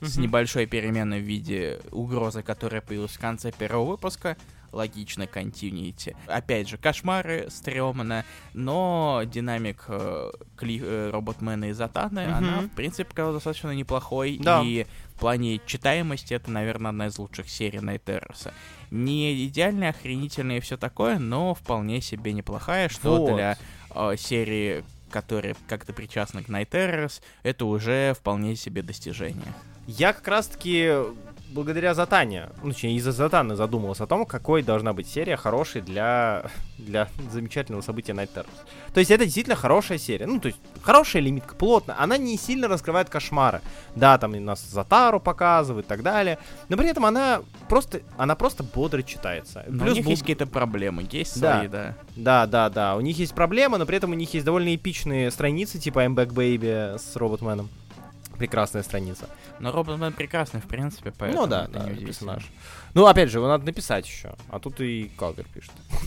с Мгм. небольшой переменой в виде угрозы, которая появилась в конце первого выпуска. Логично, континьюити. Опять же, кошмары, стрёмно, но динамик э, кли- э, Роботмена и Затаны, Мгм. она, в принципе, казалась достаточно неплохой. Да. И в плане читаемости это, наверное, одна из лучших серий Найтерроса. Не идеально охренительная и все такое, но вполне себе неплохая, что Вот. для э, серии, которая как-то причастна к Night Terrors, это уже вполне себе достижение. Я как раз-таки благодаря Затане, ну, точнее, из-за Затаны задумался о том, какой должна быть серия хорошей для, для замечательного события Night Terrors. То есть это действительно хорошая серия. Ну, то есть хорошая лимитка, плотно. Она не сильно раскрывает кошмары. Да, там и нас Затару показывают и так далее. Но при этом она просто, она просто бодро читается. Но у Плюс них бу- есть какие-то проблемы, есть Да. свои, да. Да, да, да. У них есть проблемы, но при этом у них есть довольно эпичные страницы, типа I'm Back Baby с Роботменом. Прекрасная страница. Но Роботмен прекрасный, в принципе, поэтому ну да, да, персонаж. Ну, опять же, его надо написать еще. А тут и Калвер пишет. [LAUGHS]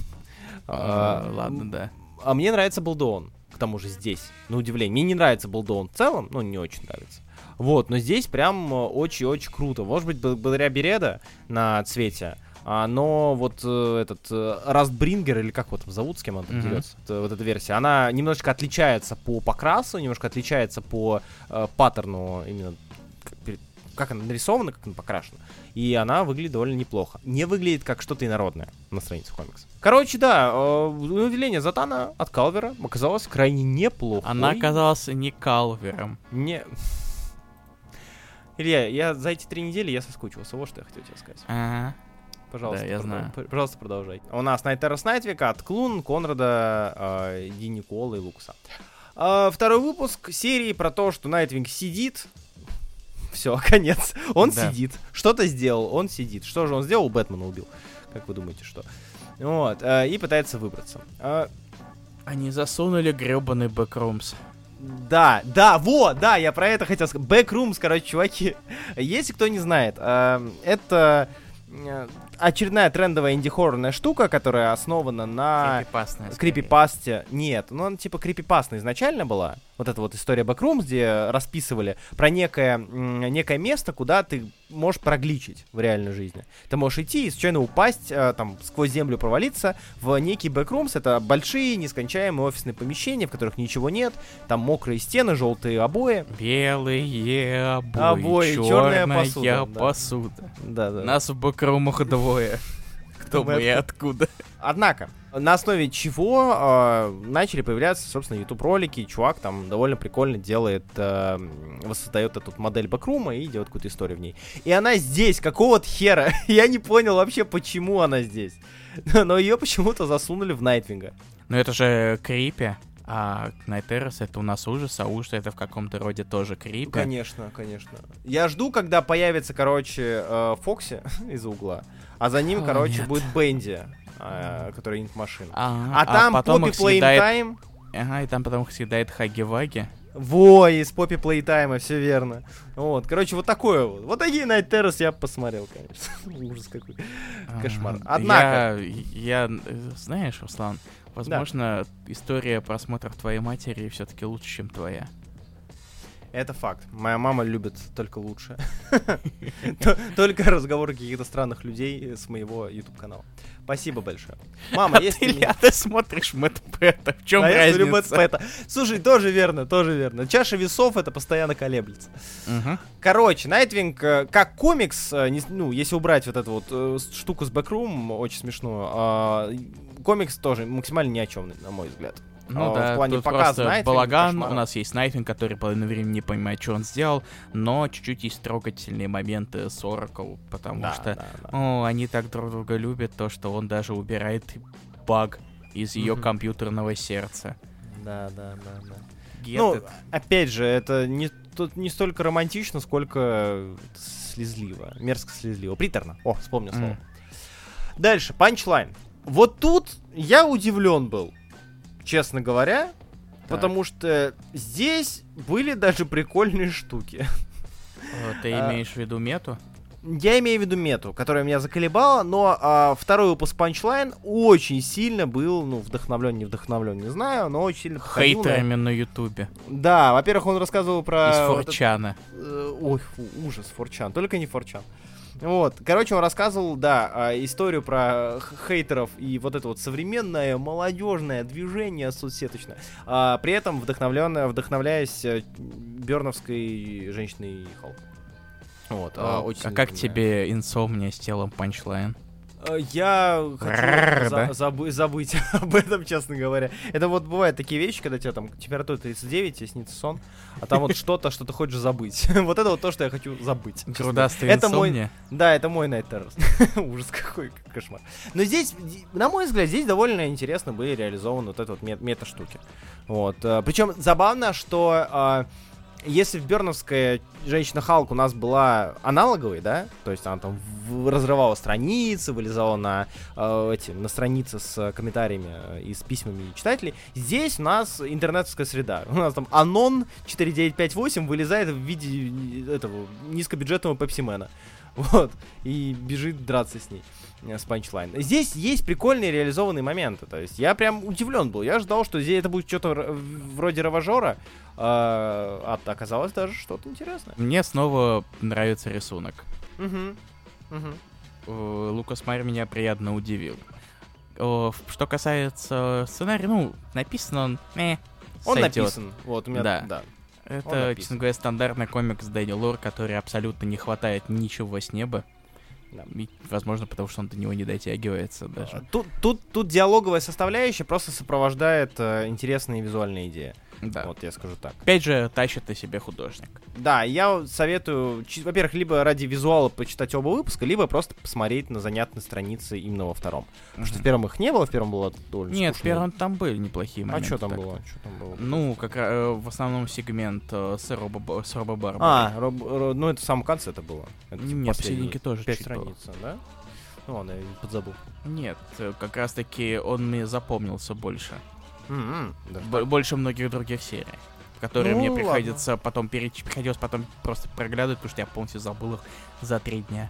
А, А, ладно, да. А мне нравится Балдеон, к тому же здесь, на удивление. Мне не нравится Балдеон в целом, ну, не очень нравится. Вот, но здесь прям э, очень-очень круто. Может быть, бл- благодаря Береда на цвете, а, но вот э, этот э, Растбрингер, или как его там зовут, с кем он там Мгм. дерется, это- вот эта версия, она немножечко отличается по покрасу, немножко отличается по э, паттерну именно как, она нарисована, как она покрашена. И она выглядит довольно неплохо. Не выглядит как что-то инородное на странице комикса. Короче, да, э, на удивление Затана от Калвера оказалась крайне неплохо. Она оказалась не Калвером. Не... Илья, я за эти три недели я соскучился. Вот что я хотел тебе сказать. Ага. Пожалуйста, Да, я продол- знаю. пожалуйста, продолжай. У нас Найтерос Найтвика от Клун, Конрада, э, Ди Никола и Лукаса. А, второй выпуск серии про то, что Найтвинг сидит. Все, [LAUGHS] конец. Он Да. сидит. Что-то сделал, он сидит. Что же он сделал? Бэтмена убил. Как вы думаете, что? Вот, э, и пытается выбраться. А, Они засунули гребаный бэкрумс. Да, да, вот, да, я про это хотел сказать. Backrooms, короче, чуваки, если кто не знает, эм, это э, очередная трендовая инди-хоррорная штука, которая основана на Крипипастная. скорее. крипипасте. Нет, ну она типа крипипастная изначально была, вот эта вот история Backrooms, где расписывали про некое, некое место, куда ты можешь прогличить в реальной жизни. Ты можешь идти и случайно упасть, э, там, сквозь землю провалиться в некий Backrooms. Это большие, нескончаемые офисные помещения, в которых ничего нет. Там мокрые стены, желтые обои. Белые обои, Обои, черная черная посуда, да. посуда. Да, да. Нас в бэкрумах двое. [LAUGHS] Кто мы и откуда? Однако, на основе чего э, начали появляться, собственно, YouTube ролики. Чувак там довольно прикольно делает, э, воссоздает эту модель Бакрума и делает какую-то историю в ней. И она здесь, какого-то хера. [LAUGHS] Я не понял вообще, почему она здесь. [LAUGHS] Но ее почему-то засунули в Найтвинга. Ну это же крипи. А Night Terrace это у нас ужас, а ужас это в каком-то роде тоже крипи. Конечно, конечно. Я жду, когда появится, короче, э, Фокси [LAUGHS] из-за угла, а за ним, О, короче, нет. будет Бенди, э, который инт машина. А, А, там потом Поппи их съедает... Ага, и там потом их съедает Хаги-Ваги. Во, из Поппи Плейтайма, все верно. Вот, короче, вот такое вот. Вот такие Night Terrace я посмотрел, конечно. [LAUGHS] Ужас какой. Кошмар. А, Однако- Я, я, знаешь, Руслан, возможно, история просмотров твоей матери все-таки лучше, чем твоя. Это факт. Моя мама любит только лучше. [LAUGHS] Только разговоры каких-то странных людей с моего YouTube канала. Спасибо большое. Мама, А есть ты, ты смотришь Мэтт Пэта, в чем разница? Слушай, тоже верно, тоже верно. Чаша весов это постоянно колеблется. Короче, Найтвинг э, как комикс, э, ну, если убрать вот эту вот э, штуку с backroom, очень смешную, а, комикс тоже максимально ни о чем, на мой взгляд. Ну А, да, в плане тут показа просто Найтвинга, балаган, у нас есть Найтвинг, который половину времени не понимает, что он сделал, но чуть-чуть есть трогательные моменты с Oracle, потому Да, что, да, да. о, они так друг друга любят, то, что он даже убирает баг из ее Мгм. компьютерного сердца. Да, да, да, да. Get Ну, it? опять же, это не, тут не столько романтично, сколько слезливо. Мерзко слезливо. Приторно. О, вспомнил слово. М. Дальше, панчлайн. Вот тут я удивлен был, честно говоря, Так. потому что здесь были даже прикольные штуки. Э, Ты а- имеешь в виду мету? Я имею в виду мету, которая меня заколебала, но а, второй выпуск панчлайн очень сильно был, ну, вдохновлен, не вдохновлен, не знаю, но очень сильно походил на- Хейтерами на Ютубе. Да, во-первых, он рассказывал про... Из Форчана. Э, Ой, фу, ужас, Форчан, только не Форчан. Вот, короче, он рассказывал, да, а, историю про хейтеров и вот это вот современное молодежное движение соцсеточное, а, при этом вдохновленное, вдохновляясь э, Берновской женщиной Халк. Вот, а, А очень а как тебе инсомния с телом панчлайн? Э, Я хочу за- забы- забыть [LAUGHS] об этом, честно говоря. Это вот бывают такие вещи, когда тебя там температура 39, тебе снится сон, а там вот что-то, что ты хочешь забыть. [LAUGHS] Вот это вот то, что я хочу забыть. Грудастая Это мой-? Да, это мой Night [LAUGHS] Terror. Ужас какой, кошмар. Но здесь, на мой взгляд, здесь довольно интересно были реализованы вот это вот мет- мета-штуки. Вот. Причем забавно, что а, если в Берновская женщина Халк у нас была аналоговой, да, то есть она там разрывала страницы, вылезала на э, эти на страницы с комментариями э, и с письмами читателей, здесь у нас интернетовская среда. У нас там Анон 4958 вылезает в виде э, этого низкобюджетного пепсимена. Вот. И бежит драться с ней. э, С панчлайн. Здесь есть прикольные реализованные моменты. То есть я прям удивлен был. Я ждал, что здесь это будет что-то вроде раважора. А а оказалось даже что-то интересное. Мне снова нравится рисунок. Мгм. Э, Лукас Майер меня приятно удивил. Что касается сценария, ну, написан он, э, Он сойдет. написан. Вот, у меня, Да. да. Это, честно говоря, стандартный комикс Дэнни Лор, который абсолютно не хватает ничего с неба. Да. И, возможно, потому что он до него не дотягивается А, даже. Тут, тут, тут диалоговая составляющая просто сопровождает э, интересные визуальные идеи. Да. Вот я скажу так. Опять же, тащит на себе художник. Да, я советую, во-первых, либо ради визуала почитать оба выпуска, либо просто посмотреть на занятные страницы именно во втором. Потому что в первом их не было, в первом было довольно Нет, в скучно. первом там были неплохие А моменты. что там так-то. было? Что там было? Ну, как э, в основном сегмент э, с Робо с Робо Барбарой. А, Роб- Ро- ну это в самом конце это было. Это, типа, Нет, посерединке тоже Пять чуть было. да? Ну ладно, я подзабыл. Нет, э, как раз таки он мне запомнился больше. Так. больше многих других серий. Которые Ну, мне ладно. приходится потом переч... приходилось потом просто проглядывать, потому что я полностью забыл их за три дня.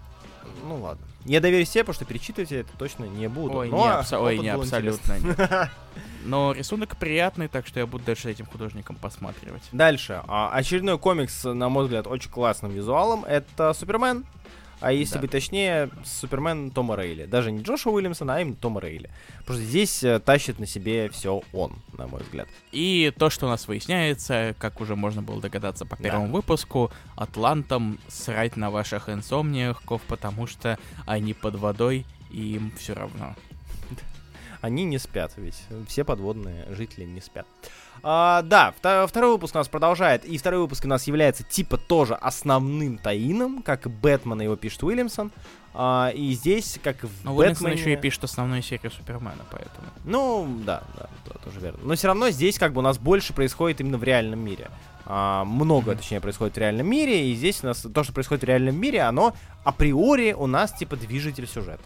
Ну ладно. Я доверюсь себе, потому что перечитывать я это точно не буду. Ой, но не, абсо- ой, не, абсолютно интересный. [LAUGHS] Но рисунок приятный, так что я буду дальше этим художником посматривать. Дальше. А, очередной комикс, на мой взгляд, очень классным визуалом. Это Супермен. А если Да. быть точнее, Супермен Тома Рейли. Даже не Джоша Уильямсона, а именно Тома Рейли. Потому что здесь э, тащит на себе все он, на мой взгляд. И то, что у нас выясняется, как уже можно было догадаться по Да. первому выпуску, атлантам срать на ваших инсомнияков, потому что они под водой, и им все равно. Они не спят, ведь все подводные жители не спят. А, да, вто- второй выпуск у нас продолжает, и второй выпуск у нас является типа тоже основным таином, как и Бэтмен его пишет Уильямсон. А, и здесь, как в Но Уильямсон Бэтмене... еще и пишет основную серию Супермена, поэтому. Ну, да, да, да, тоже верно. Но все равно здесь как бы у нас больше происходит именно в реальном мире. А, много, Мгм. точнее, происходит в реальном мире, и здесь у нас то, что происходит в реальном мире, оно априори у нас типа движитель сюжета.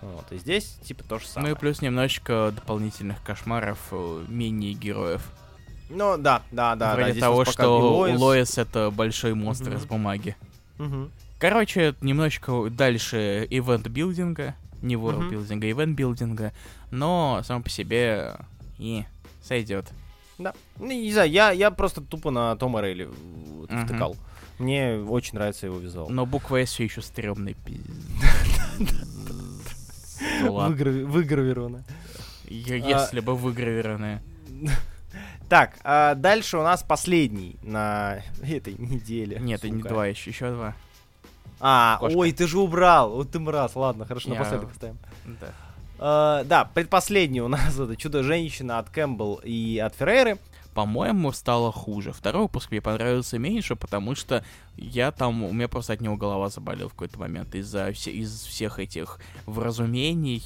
Вот, и здесь типа то же Ну самое. и плюс немножечко дополнительных кошмаров, э, мини-героев. Ну, да, да, да. да, Вроде здесь того, что Лоис. Лоис это большой монстр Мгм. из бумаги. Мгм. Короче, немножечко дальше event-building а, не Мгм. world-building а, event-building а, но сам по себе и сойдет. Да. Ну, не знаю, я, я просто тупо на Тома Рейли втыкал. Мне очень нравится его визуал. Но буква S все еще стрёмный пиздец. [LAUGHS] Выграви- Выгравировано. Если бы выгравированные. [LAUGHS] Так, а дальше у нас последний на [LAUGHS] этой неделе. Нет, это не два еще, еще два. А, Кошка. ой, ты же убрал. Вот ты мраз. Ладно, хорошо, Я- напоследок поставим. Да. А, да, предпоследний у [LAUGHS] нас это Чудо-женщина от Кэмпбелл и от Ферреры. По-моему, стало хуже. Второй выпуск мне понравился меньше, потому что я там, у меня просто от него голова заболела в какой-то момент из-за из всех этих вразумений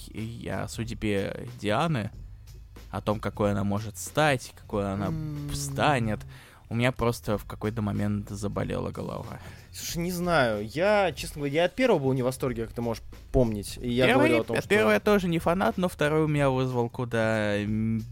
о судьбе Дианы, о том, какой она может стать, какой она встанет. У меня просто в какой-то момент заболела голова. Слушай, не знаю. Я, честно говоря, я от первого был не в восторге, как ты можешь помнить. И я первый, говорил о том, что... первый я тоже не фанат, но второй у меня вызвал куда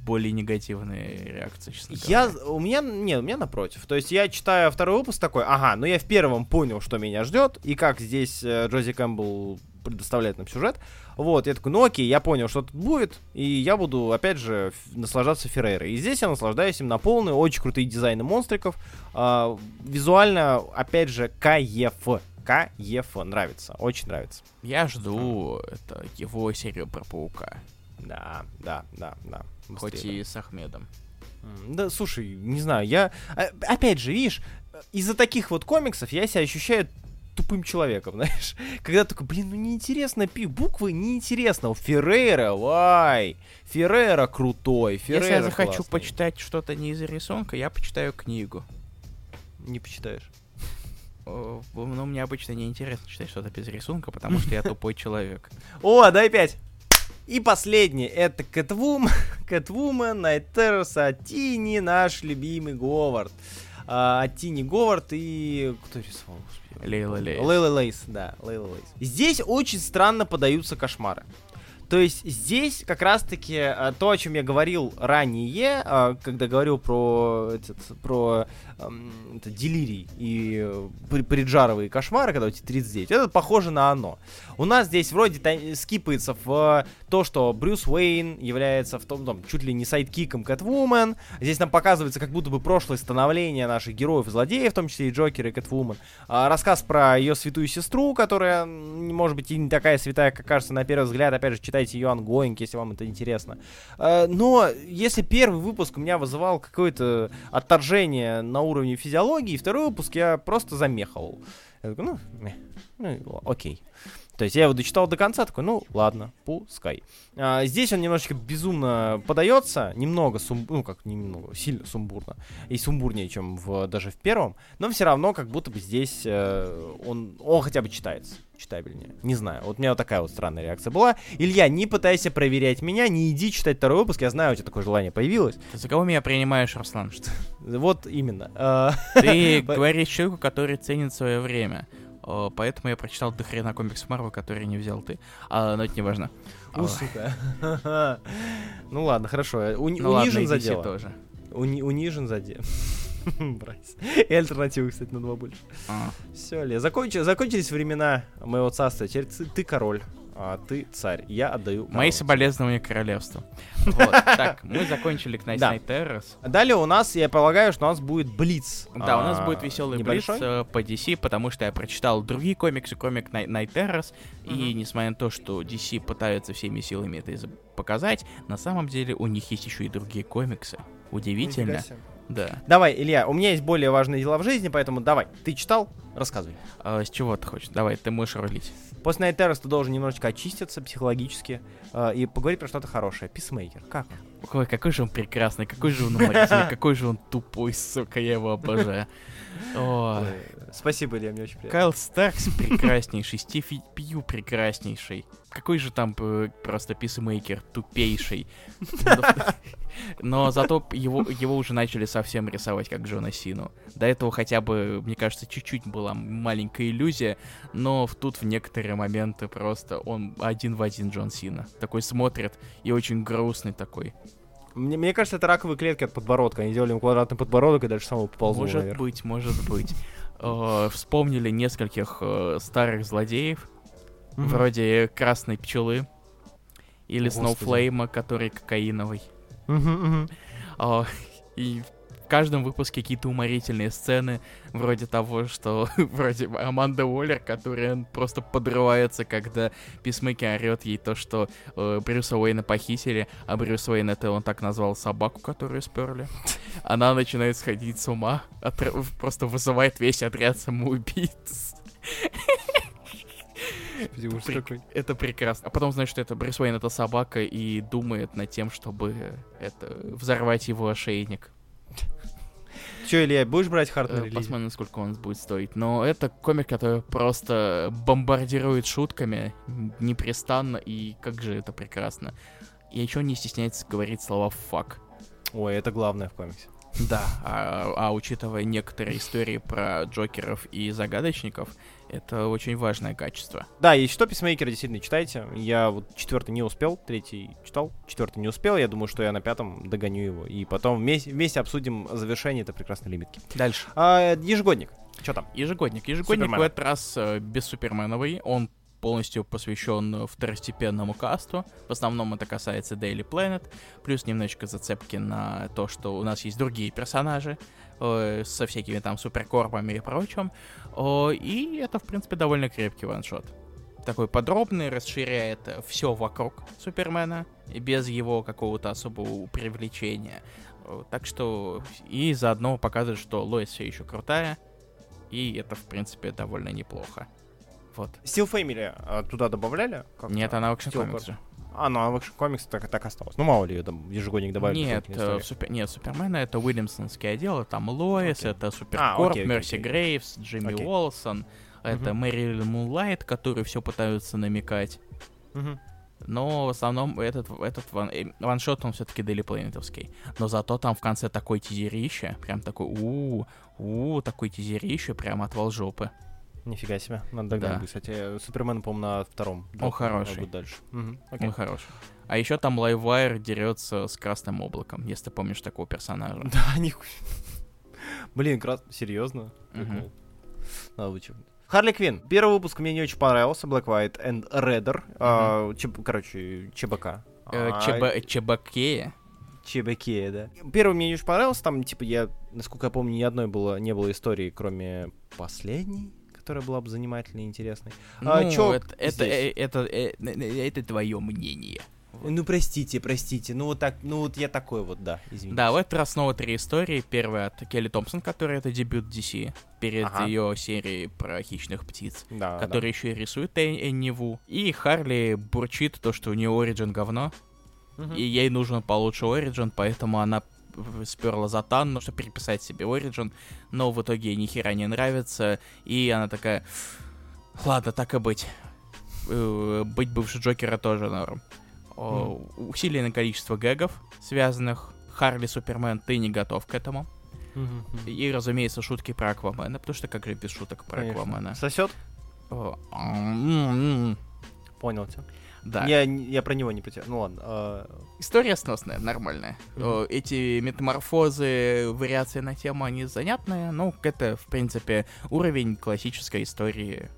более негативные реакции, честно Я, говоря. у меня, нет, у меня напротив. То есть я читаю второй выпуск такой, ага, ну я в первом понял, что меня ждет, и как здесь э, Джози Кэмпбелл предоставляет нам сюжет. Вот, я такой, ну окей, я понял, что тут будет, и я буду, опять же, наслаждаться Феррейрой. И здесь я наслаждаюсь им на полную, очень крутые дизайны монстриков. а, визуально, опять же, кайф. Кайф, нравится, очень нравится. Я жду это, его серию про паука. Да, да, да, да. Хоть Быстрее, и с Ахмедом. Да, слушай, не знаю, я... а, Опять же, видишь, из-за таких вот комиксов я себя ощущаю тупым человеком, [LAUGHS] знаешь. Когда такой, блин, ну неинтересно, пи, буквы неинтересно. Феррейра, вай, Феррейра крутой, Феррейра Если я захочу классный. почитать что-то не из рисунка, я почитаю книгу. Не почитаешь. Ну, мне обычно неинтересно читать что-то без рисунка, потому что я [LAUGHS] тупой человек. О, дай пять. И последний, это Кэтвум, [LAUGHS] Кэтвумен, Knight Terrors, а Тини, наш любимый Говард. А, а Тини Говард и... Кто рисовал? Господи, Лейла. Лейс. Лейла Лейс, да, Лейла Лейс. Здесь очень странно подаются кошмары. То есть здесь как раз-таки а, то, о чем я говорил ранее, а, когда говорил про, этот, про ам, это, делирий и э, при- преджаровые кошмары, когда у тебя 39, это похоже на оно. У нас здесь вроде скипается в то, что Брюс Уэйн является в том, там, чуть ли не sidekick ом Кэтвумен. Здесь нам показывается как будто бы прошлое становление наших героев и злодеев, в том числе и Джокера и Кэтвумен. А, рассказ про ее святую сестру, которая, может быть, и не такая святая, как кажется на первый взгляд. Опять же, читайте ее ongoing, если вам это интересно. А, но если первый выпуск у меня вызывал какое-то отторжение на уровне физиологии, второй выпуск я просто замехал. Я такой, ну, ну, окей. То есть я его дочитал до конца, такой, ну, ладно, пускай. А, здесь он немножечко безумно подается, немного, сум... ну, как немного, сильно сумбурно, и сумбурнее, чем в, даже в первом, но все равно как будто бы здесь э, он, он хотя бы читается, читабельнее. Не знаю, вот у меня вот такая вот странная реакция была. Илья, не пытайся проверять меня, не иди читать второй выпуск, я знаю, у тебя такое желание появилось. Ты за кого меня принимаешь, Руслан? Что Вот именно. А, Ты [LAUGHS] говоришь человеку, который ценит свое время. О, Поэтому я прочитал до хрена комикс Марвел, который не взял ты. А, но это не важно. У, сука. [LAUGHS] Ну ладно, хорошо. Уни- Ну ладно, унижен и за дело. тоже. Уни- унижен за дело. [LAUGHS] Брайс. И альтернативы, кстати, на два больше. А. Все, Ле, закончи- закончились времена моего царства. Теперь ты, ты король. А ты царь. Я отдаю Мои корону. соболезнования королевству. [LAUGHS] Вот, так, мы закончили Knights Да. Night Terrors. Далее у нас, я полагаю, что у нас будет Блиц. Да, у нас А, будет веселый небольшой. блиц э, по DC, потому что я прочитал другие комиксы, кроме Knight Night Terrors, и несмотря на то, что DC пытаются всеми силами это показать, на самом деле у них есть еще и другие комиксы. Удивительно. Да. Давай, Илья, у меня есть более важные дела в жизни, поэтому давай. Ты читал? Рассказывай. А с чего ты хочешь? Давай, ты можешь рулить. После Night Terrors ты должен немножечко очиститься психологически э, и поговорить про что-то хорошее. Писмейкер, как он? Ой, какой же он прекрасный, какой же он уморительный, [LAUGHS] какой же он тупой, сука, я его обожаю. Спасибо, Илья, мне очень приятно. Кайл Старкс прекраснейший, Стив Пью прекраснейший. Какой же там э, просто писмейкер тупейший. Но зато его, его уже начали совсем рисовать как Джона Сину. До этого хотя бы, мне кажется, чуть-чуть была маленькая иллюзия, но тут в некоторые моменты просто он один в один Джон Сина. Такой смотрит и очень грустный такой. Мне, мне кажется, это раковые клетки от подбородка. Они делали ему квадратный подбородок и дальше самого поползло может наверх. быть, может быть. Э, Вспомнили нескольких э, старых злодеев. Вроде красной пчелы. Или. Сноуфлейма, который кокаиновый. А, И в каждом выпуске какие-то уморительные сцены, вроде того, что [LAUGHS] вроде Аманда Уоллер, которая просто подрывается, когда Писмейкер орет ей то, что э, Брюса Уэйна похитили, а Брюс Уэйн это он так назвал собаку, которую сперли. [LAUGHS] Она начинает сходить с ума, отр- просто вызывает весь отряд самоубийц. При-. Это прекрасно. А потом знаешь, что это Брюс Уэйн это собака и думает над тем, чтобы это взорвать его ошейник. Че, Илья, будешь брать хард на релизе? Посмотрим, сколько он будет стоить. Но это комик, который просто бомбардирует шутками непрестанно, и как же это прекрасно. И еще не стесняется говорить слова «фак». Ой, это главное в комиксе. Да, а, а учитывая некоторые истории про Джокеров и Загадочников, это очень важное качество. Да, и что Писмейкера действительно читайте. Я вот четвертый не успел, третий читал, четвертый не успел. Я думаю, что я на пятом догоню его. И потом вместе, вместе обсудим завершение этой прекрасной лимитки. Дальше. А, ежегодник. Что там? Ежегодник. Ежегодник Супермена. в этот раз э, без Суперменовый. Он полностью посвящен э, второстепенному касту. В основном это касается Daily Planet. Плюс немножечко зацепки на то, что у нас есть другие персонажи э, со всякими там суперкорпами и прочим. О, и это, в принципе, довольно крепкий ваншот. Такой подробный, расширяет все вокруг Супермена, без его какого-то особого привлечения. Э, Так что и заодно показывает, что Лоис все еще крутая, и это, в принципе, довольно неплохо. Вот. Steel Family а, туда добавляли? Как-то? Нет, она Action Steel Comics же. А, ну а в Action Comics так, так осталось. Ну мало ли ее там ежегодник добавили. Нет, э, в Супер... Нет, Супермена это Уильямсонский отдел, там Лоис, Окей. это А, Суперкорп, окей, Мерси окей. Грейвс, Джимми Окей. Уолсон, это Мгм. Мэрилин Мунлайт, которые все пытаются намекать. Мгм. Но в основном этот, этот ван, э, ваншот, он все-таки Daily Planetовский. Но зато там в конце такой тизерище, прям такой у у такой тизерище, прям отвал жопы. Нифига себе. Надо догнать Да. Кстати, э, Супермен, по-моему, на втором. О, хороший. будет дальше. Мгм, окей. Он хороший. А еще там Лайвайр дерется с Красным Облаком, если ты помнишь такого персонажа. [LAUGHS] Да, нихуя. Блин, крас... Серьезно? Прикол. Надо вычеркнуть. Харли Квин. Первый выпуск мне не очень понравился. Black White and Redder. А, Чеб- Короче, ЧБК. Э, А, Чеба- Чебакея. ЧБК, да. Первый мне не очень понравился. Там, типа, я, насколько я помню, ни одной было, не было истории, кроме последней, которая была бы занимательной и интересной. А, Ну, чё это, это, э, это, э, э, э, это твое мнение. Ну, простите, простите. Ну, вот так, ну, вот я такой вот, да, извините. Да, в этот раз снова три истории. Первая от Келли Томпсон, которая это дебют DC, перед Ага. ее серией про хищных птиц, да, да. который еще и рисует Эн- Энни Ву. И Харли бурчит то, что у нее origin говно, Мгм. и ей нужен получше origin, поэтому она сперла Затанну, чтобы переписать себе origin, но в итоге ей ни хера не нравится, и она такая, ладно, так и быть. Э, Быть бывшей Джокера тоже норм. О, Усиленное количество гэгов, связанных Харли Супермен, ты не готов к этому. И, разумеется, шутки про Аквамена, потому что как же без шуток про Конечно. Аквамена. Сосет? Понял тебя. Да. Я, я про него не потерял. Ну ладно. а, История сносная, нормальная. О, Эти метаморфозы, вариации на тему, они занятные. Ну, это, в принципе, уровень классической истории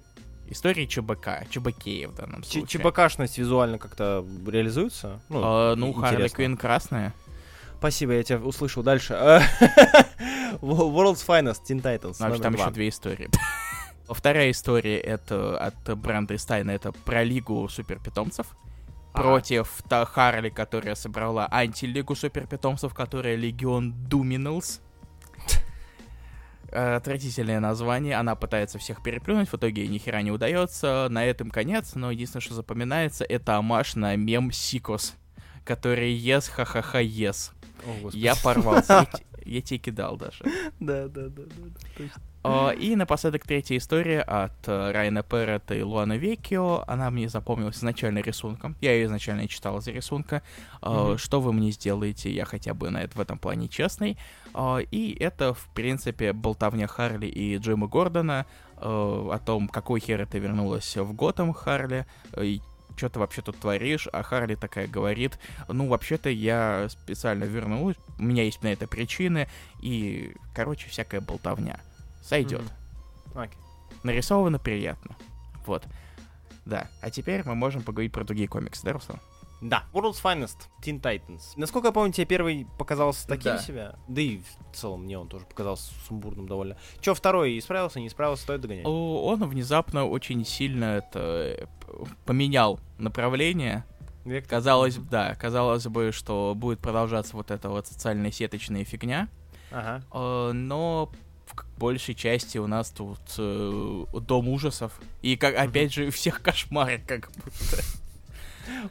истории ЧБК, ЧБК в данном Ч- случае. ЧБКшность визуально как-то реализуется? Ну, А, ну, Харли. Квинн красная. Спасибо, я тебя услышал. Дальше. [LAUGHS] World's Finest, Teen Titans. Значит, номер там еще две истории. Вторая история это от Бренда Стайна, это про Лигу суперпитомцев. Ага. Против та Харли, которая собрала антилигу суперпитомцев, которая Легион Думиналс. Э, Отвратительное название, она пытается всех переплюнуть, в итоге ни хера не удается, на этом конец, но единственное, что запоминается, это амаш на мем Сикос, который ес, ха-ха-ха, ес. О. Я порвался, я [LAUGHS] я тебе кидал даже. Да, да, да, да. А, И напоследок третья история от э, Райана Перретта и Луана Векио. Она мне запомнилась изначально рисунком. Я ее изначально читал из-за рисунка. Мгм. Что вы мне сделаете, я хотя бы на это, в этом плане честный. И это, в принципе, болтовня Харли и Джима Гордона э, о том, какой хер ты вернулась в Готэм, Харли, э, и что ты вообще тут творишь, а Харли такая говорит, ну, вообще-то я специально вернулась, у меня есть на это причины, и, короче, всякая болтовня. Сойдет. Мгм. Окей. Нарисовано приятно. Вот. Да. А теперь мы можем поговорить про другие комиксы, да, Руслан? Да, World's Finest, Teen Titans. Насколько я помню, тебе первый показался таким Да. себе. Да и в целом мне он тоже показался сумбурным довольно. Че, второй исправился, не исправился, стоит догонять? Он внезапно очень сильно это э, поменял направление. Вектор? Казалось, да, казалось бы, что будет продолжаться вот эта вот социальная сеточная фигня. Ага. Э, Но в большей части у нас тут э, дом ужасов. И как опять же всех кошмары, как будто.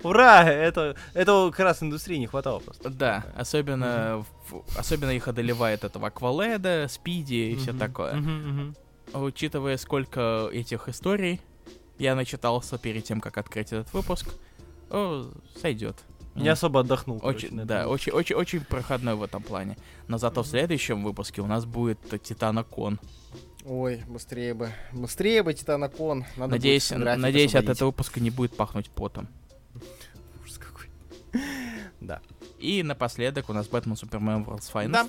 Ура! Это, этого как раз индустрии не хватало просто. Да, особенно, в- особенно их одолевает этого Акваледа, Спиди и все Мгм. такое. Мгм, мгм. Учитывая, сколько этих историй я начитался перед тем, как открыть этот выпуск, о, сойдет. Не особо отдохнул. короче, Очень, на да, этом. очень, очень, очень проходной в этом плане. Но зато в следующем выпуске у нас будет Титана Кон. Ой, быстрее бы. Быстрее бы, Титанокон. Надо Надеюсь, надеюсь, от этого выпуска не будет пахнуть потом. [LAUGHS] Ужас какой. Да. И напоследок у нас Бэтмен Супермен World's Finest. Да.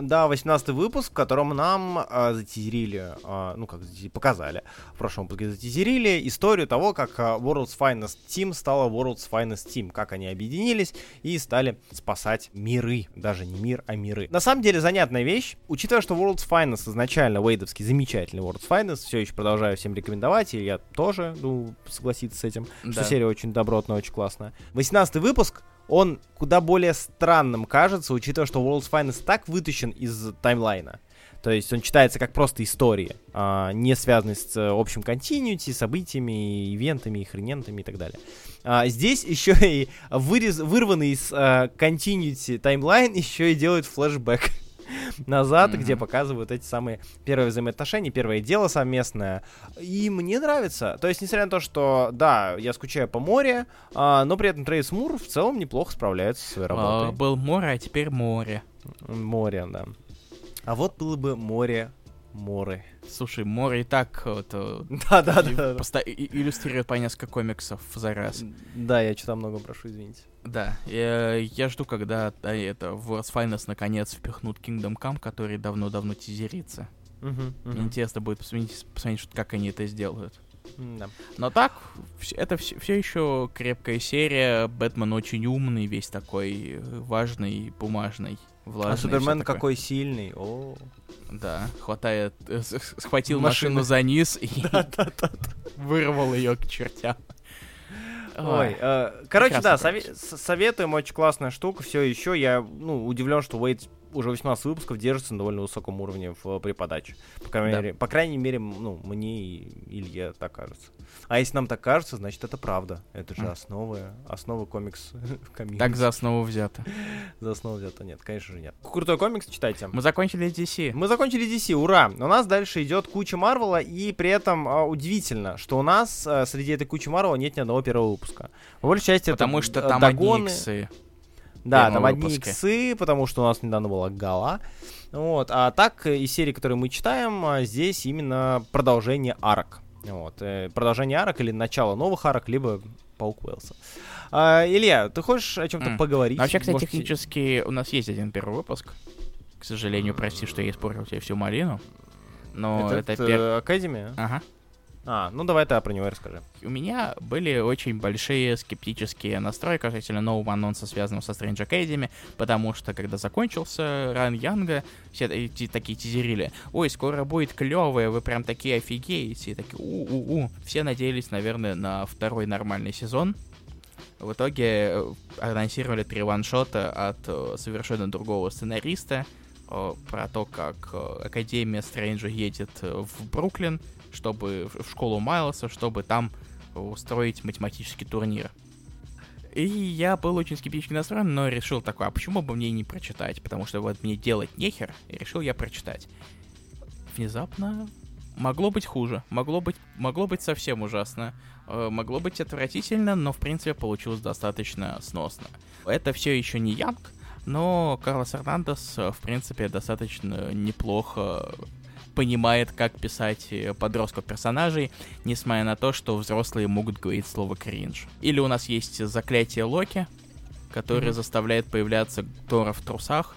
Да, 18 выпуск, в котором нам а, затизерили, а, ну как показали, в прошлом выпуске затизерили историю того, как а, World's Finest Team стала World's Finest Team, как они объединились и стали спасать миры, даже не мир, а миры. На самом деле занятная вещь, учитывая, что World's Finest изначально Вейдовский замечательный World's Finest, все еще продолжаю всем рекомендовать, и я тоже, ну, согласиться с этим, Да. что серия очень добротная, очень классная. 18 выпуск, он куда более странным кажется, учитывая, что World's Finest так вытащен из таймлайна. То есть он читается как просто истории, а, не связанные с э, общим континьюти, событиями, ивентами, хренентами и так далее. А, здесь [LAUGHS] еще и вырез, вырванный из континьюти таймлайн еще и делают флешбэк [LAUGHS] назад, Мгм. где показывают эти самые первые взаимоотношения, первое дело совместное. И мне нравится. То есть, несмотря на то, что, да, я скучаю по море, а, но при этом Трейс Мур в целом неплохо справляется со своей А, работой. был море, а теперь море. Море, да. А вот было бы море, море. Слушай, море и так вот, э, Да-да-да. поста- и- и- иллюстрирует по несколько комиксов за раз. Да, я что-то много прошу, извините. Да, я, я жду, когда да, это, в World's Finest наконец впихнут Kingdom Come, который давно-давно тизерится. Мне мгм. интересно будет посмотреть, посмотреть, как они это сделают. Да. Но так, это все, еще крепкая серия. Бэтмен очень умный, весь такой важный, бумажный, влажный. А Супермен какой сильный. О. Да, хватает, э, схватил Машины. машину за низ и [LAUGHS] вырвал ее к чертям. Ой, э, короче, да, сове- советуем, очень классная штука. Все еще я, ну, удивлен, что Уэйд уже 18 выпусков держится на довольно высоком уровне в при подаче. По крайней, Да. мере, по крайней мере, ну, мне и Илье так кажется. А если нам так кажется, значит, это правда. Это же основы, основы комикс [LAUGHS] комьюнити. Так за основу взято. [LAUGHS] За основу взято нет, конечно же нет. Крутой комикс, читайте. Мы закончили DC. Мы закончили DC, ура! У нас дальше идет куча Марвела, и при этом а, удивительно, что у нас а, среди этой кучи Марвела нет ни одного первого выпуска. По большей части Потому это что д- там догоны. одни иксы. Да, там одни выпуске. иксы, потому что у нас недавно была гала. Вот. А так, э, из серии, которые мы читаем, а, здесь именно продолжение арок. Вот. э, Продолжение арок или начало новых арок, либо Паук Уэлса. А, Илья, ты хочешь о чем-то М. поговорить? Ну, вообще, кстати, Может, технически у нас есть один первый выпуск. К сожалению, прости, что я испортил тебе всю малину. Но Этот, это э, пер- Академия? Ага. А, ну давай ты про него расскажи. У меня были очень большие скептические настройки касательно нового анонса, связанного со Strange Academy, потому что, когда закончился Ран Янга, все такие тизерили, ой, скоро будет клевое, вы прям такие офигеете, и такие у-у-у. Все надеялись, наверное, на второй нормальный сезон, в итоге э, анонсировали три ваншота от э, совершенно другого сценариста э, про то, как Академия Стрэнджа едет в Бруклин, чтобы в школу Майлса, чтобы там устроить математический турнир. И я был очень скептически настроен, но решил такой, а почему бы мне не прочитать? Потому что вот мне делать нехер, и решил я прочитать. Внезапно могло быть хуже, могло быть, могло быть совсем ужасно, э, могло быть отвратительно, но в принципе получилось достаточно сносно. Это все еще не Янг, но Карлос Эрнандес, э, в принципе, достаточно неплохо понимает, как писать э, подростков персонажей, несмотря на то, что взрослые могут говорить слово кринж. Или у нас есть заклятие Локи, которое mm-hmm. заставляет появляться Тора в трусах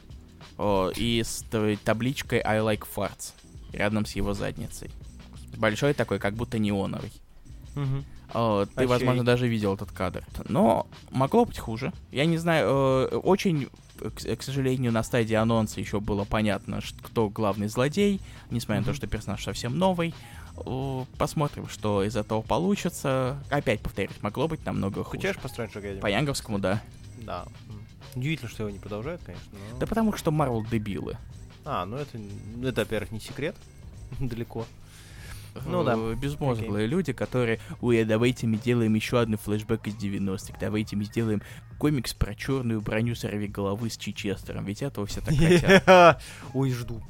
о, и с табличкой I like farts рядом с его задницей. Большой такой, как будто неоновый. Mm-hmm. О, ты, возможно, даже видел этот кадр. Но могло быть хуже. Я не знаю, э, очень к, к сожалению, на стадии анонса еще было понятно, кто главный злодей, несмотря на то, что персонаж совсем новый. Посмотрим, что из этого получится. Опять повторюсь, могло быть намного хуже. Скучаешь по Strange По Янговскому, да. Да. Удивительно, что его не продолжают, конечно. Но... Да потому что Марвел дебилы. А, ну это, это во-первых, не секрет. [LAUGHS] Далеко. Ну да. Э, безмозглые okay. люди, которые, ой, а давайте мы сделаем еще один флешбэк из 90-х, давайте мы сделаем комикс про черную броню сорви головы с Чичестером, ведь этого все так хотят. Ой, жду,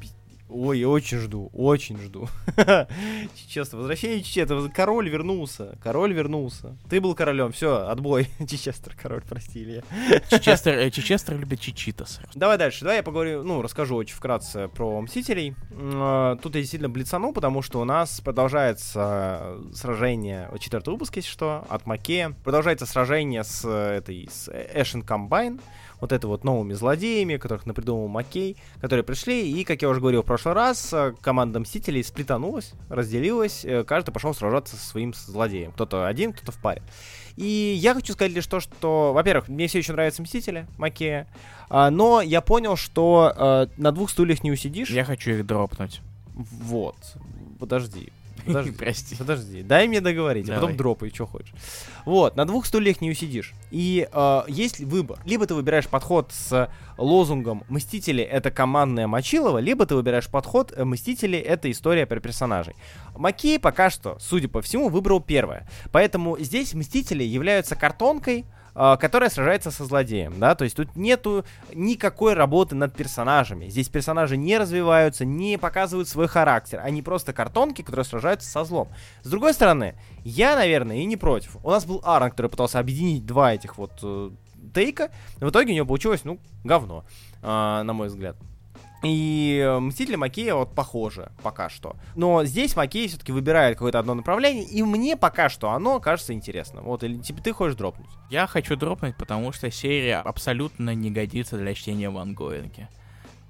Ой, я очень жду, очень жду. [LAUGHS] Чечество, возвращение Чечества. Король вернулся, король вернулся. Ты был королем, все, отбой. [LAUGHS] Чечестер, король, прости, Илья. Чечестер, э, Чечестер любит Чичитас. Давай дальше, давай я поговорю, ну, расскажу очень вкратце про Мстителей. А, тут я действительно блицану, потому что у нас продолжается сражение, четвертый выпуск, если что, от Маке. Продолжается сражение с этой, с Эшен Комбайн вот это вот новыми злодеями, которых напридумал Маккей, которые пришли, и, как я уже говорил в прошлый раз, э, команда Мстителей сплетанулась, разделилась, э, каждый пошел сражаться со своим злодеем. Кто-то один, кто-то в паре. И я хочу сказать лишь то, что, во-первых, мне все еще нравятся Мстители, Макея, а, но я понял, что а, на двух стульях не усидишь. Я хочу их дропнуть. Вот. Подожди. Подожди, [LAUGHS] Прости. Подожди, дай мне договорить, Давай. а потом дропай, что хочешь. Вот, на двух стульях не усидишь. И э, есть выбор. Либо ты выбираешь подход с лозунгом «Мстители — это командная Мочилова», либо ты выбираешь подход э, «Мстители — это история про персонажей». Макей пока что, судя по всему, выбрал первое. Поэтому здесь Мстители являются картонкой, которая сражается со злодеем, да, то есть тут нету никакой работы над персонажами. Здесь персонажи не развиваются, не показывают свой характер, они просто картонки, которые сражаются со злом. С другой стороны, я, наверное, и не против. У нас был Аарон, который пытался объединить два этих вот э, тейка, в итоге у него получилось, ну, говно, э, на мой взгляд. И э, Мстители Макея вот похожи пока что. Но здесь Макей все-таки выбирает какое-то одно направление, и мне пока что оно кажется интересным. Вот, или типа ты хочешь дропнуть? Я хочу дропнуть, потому что серия абсолютно не годится для чтения в ангоинге.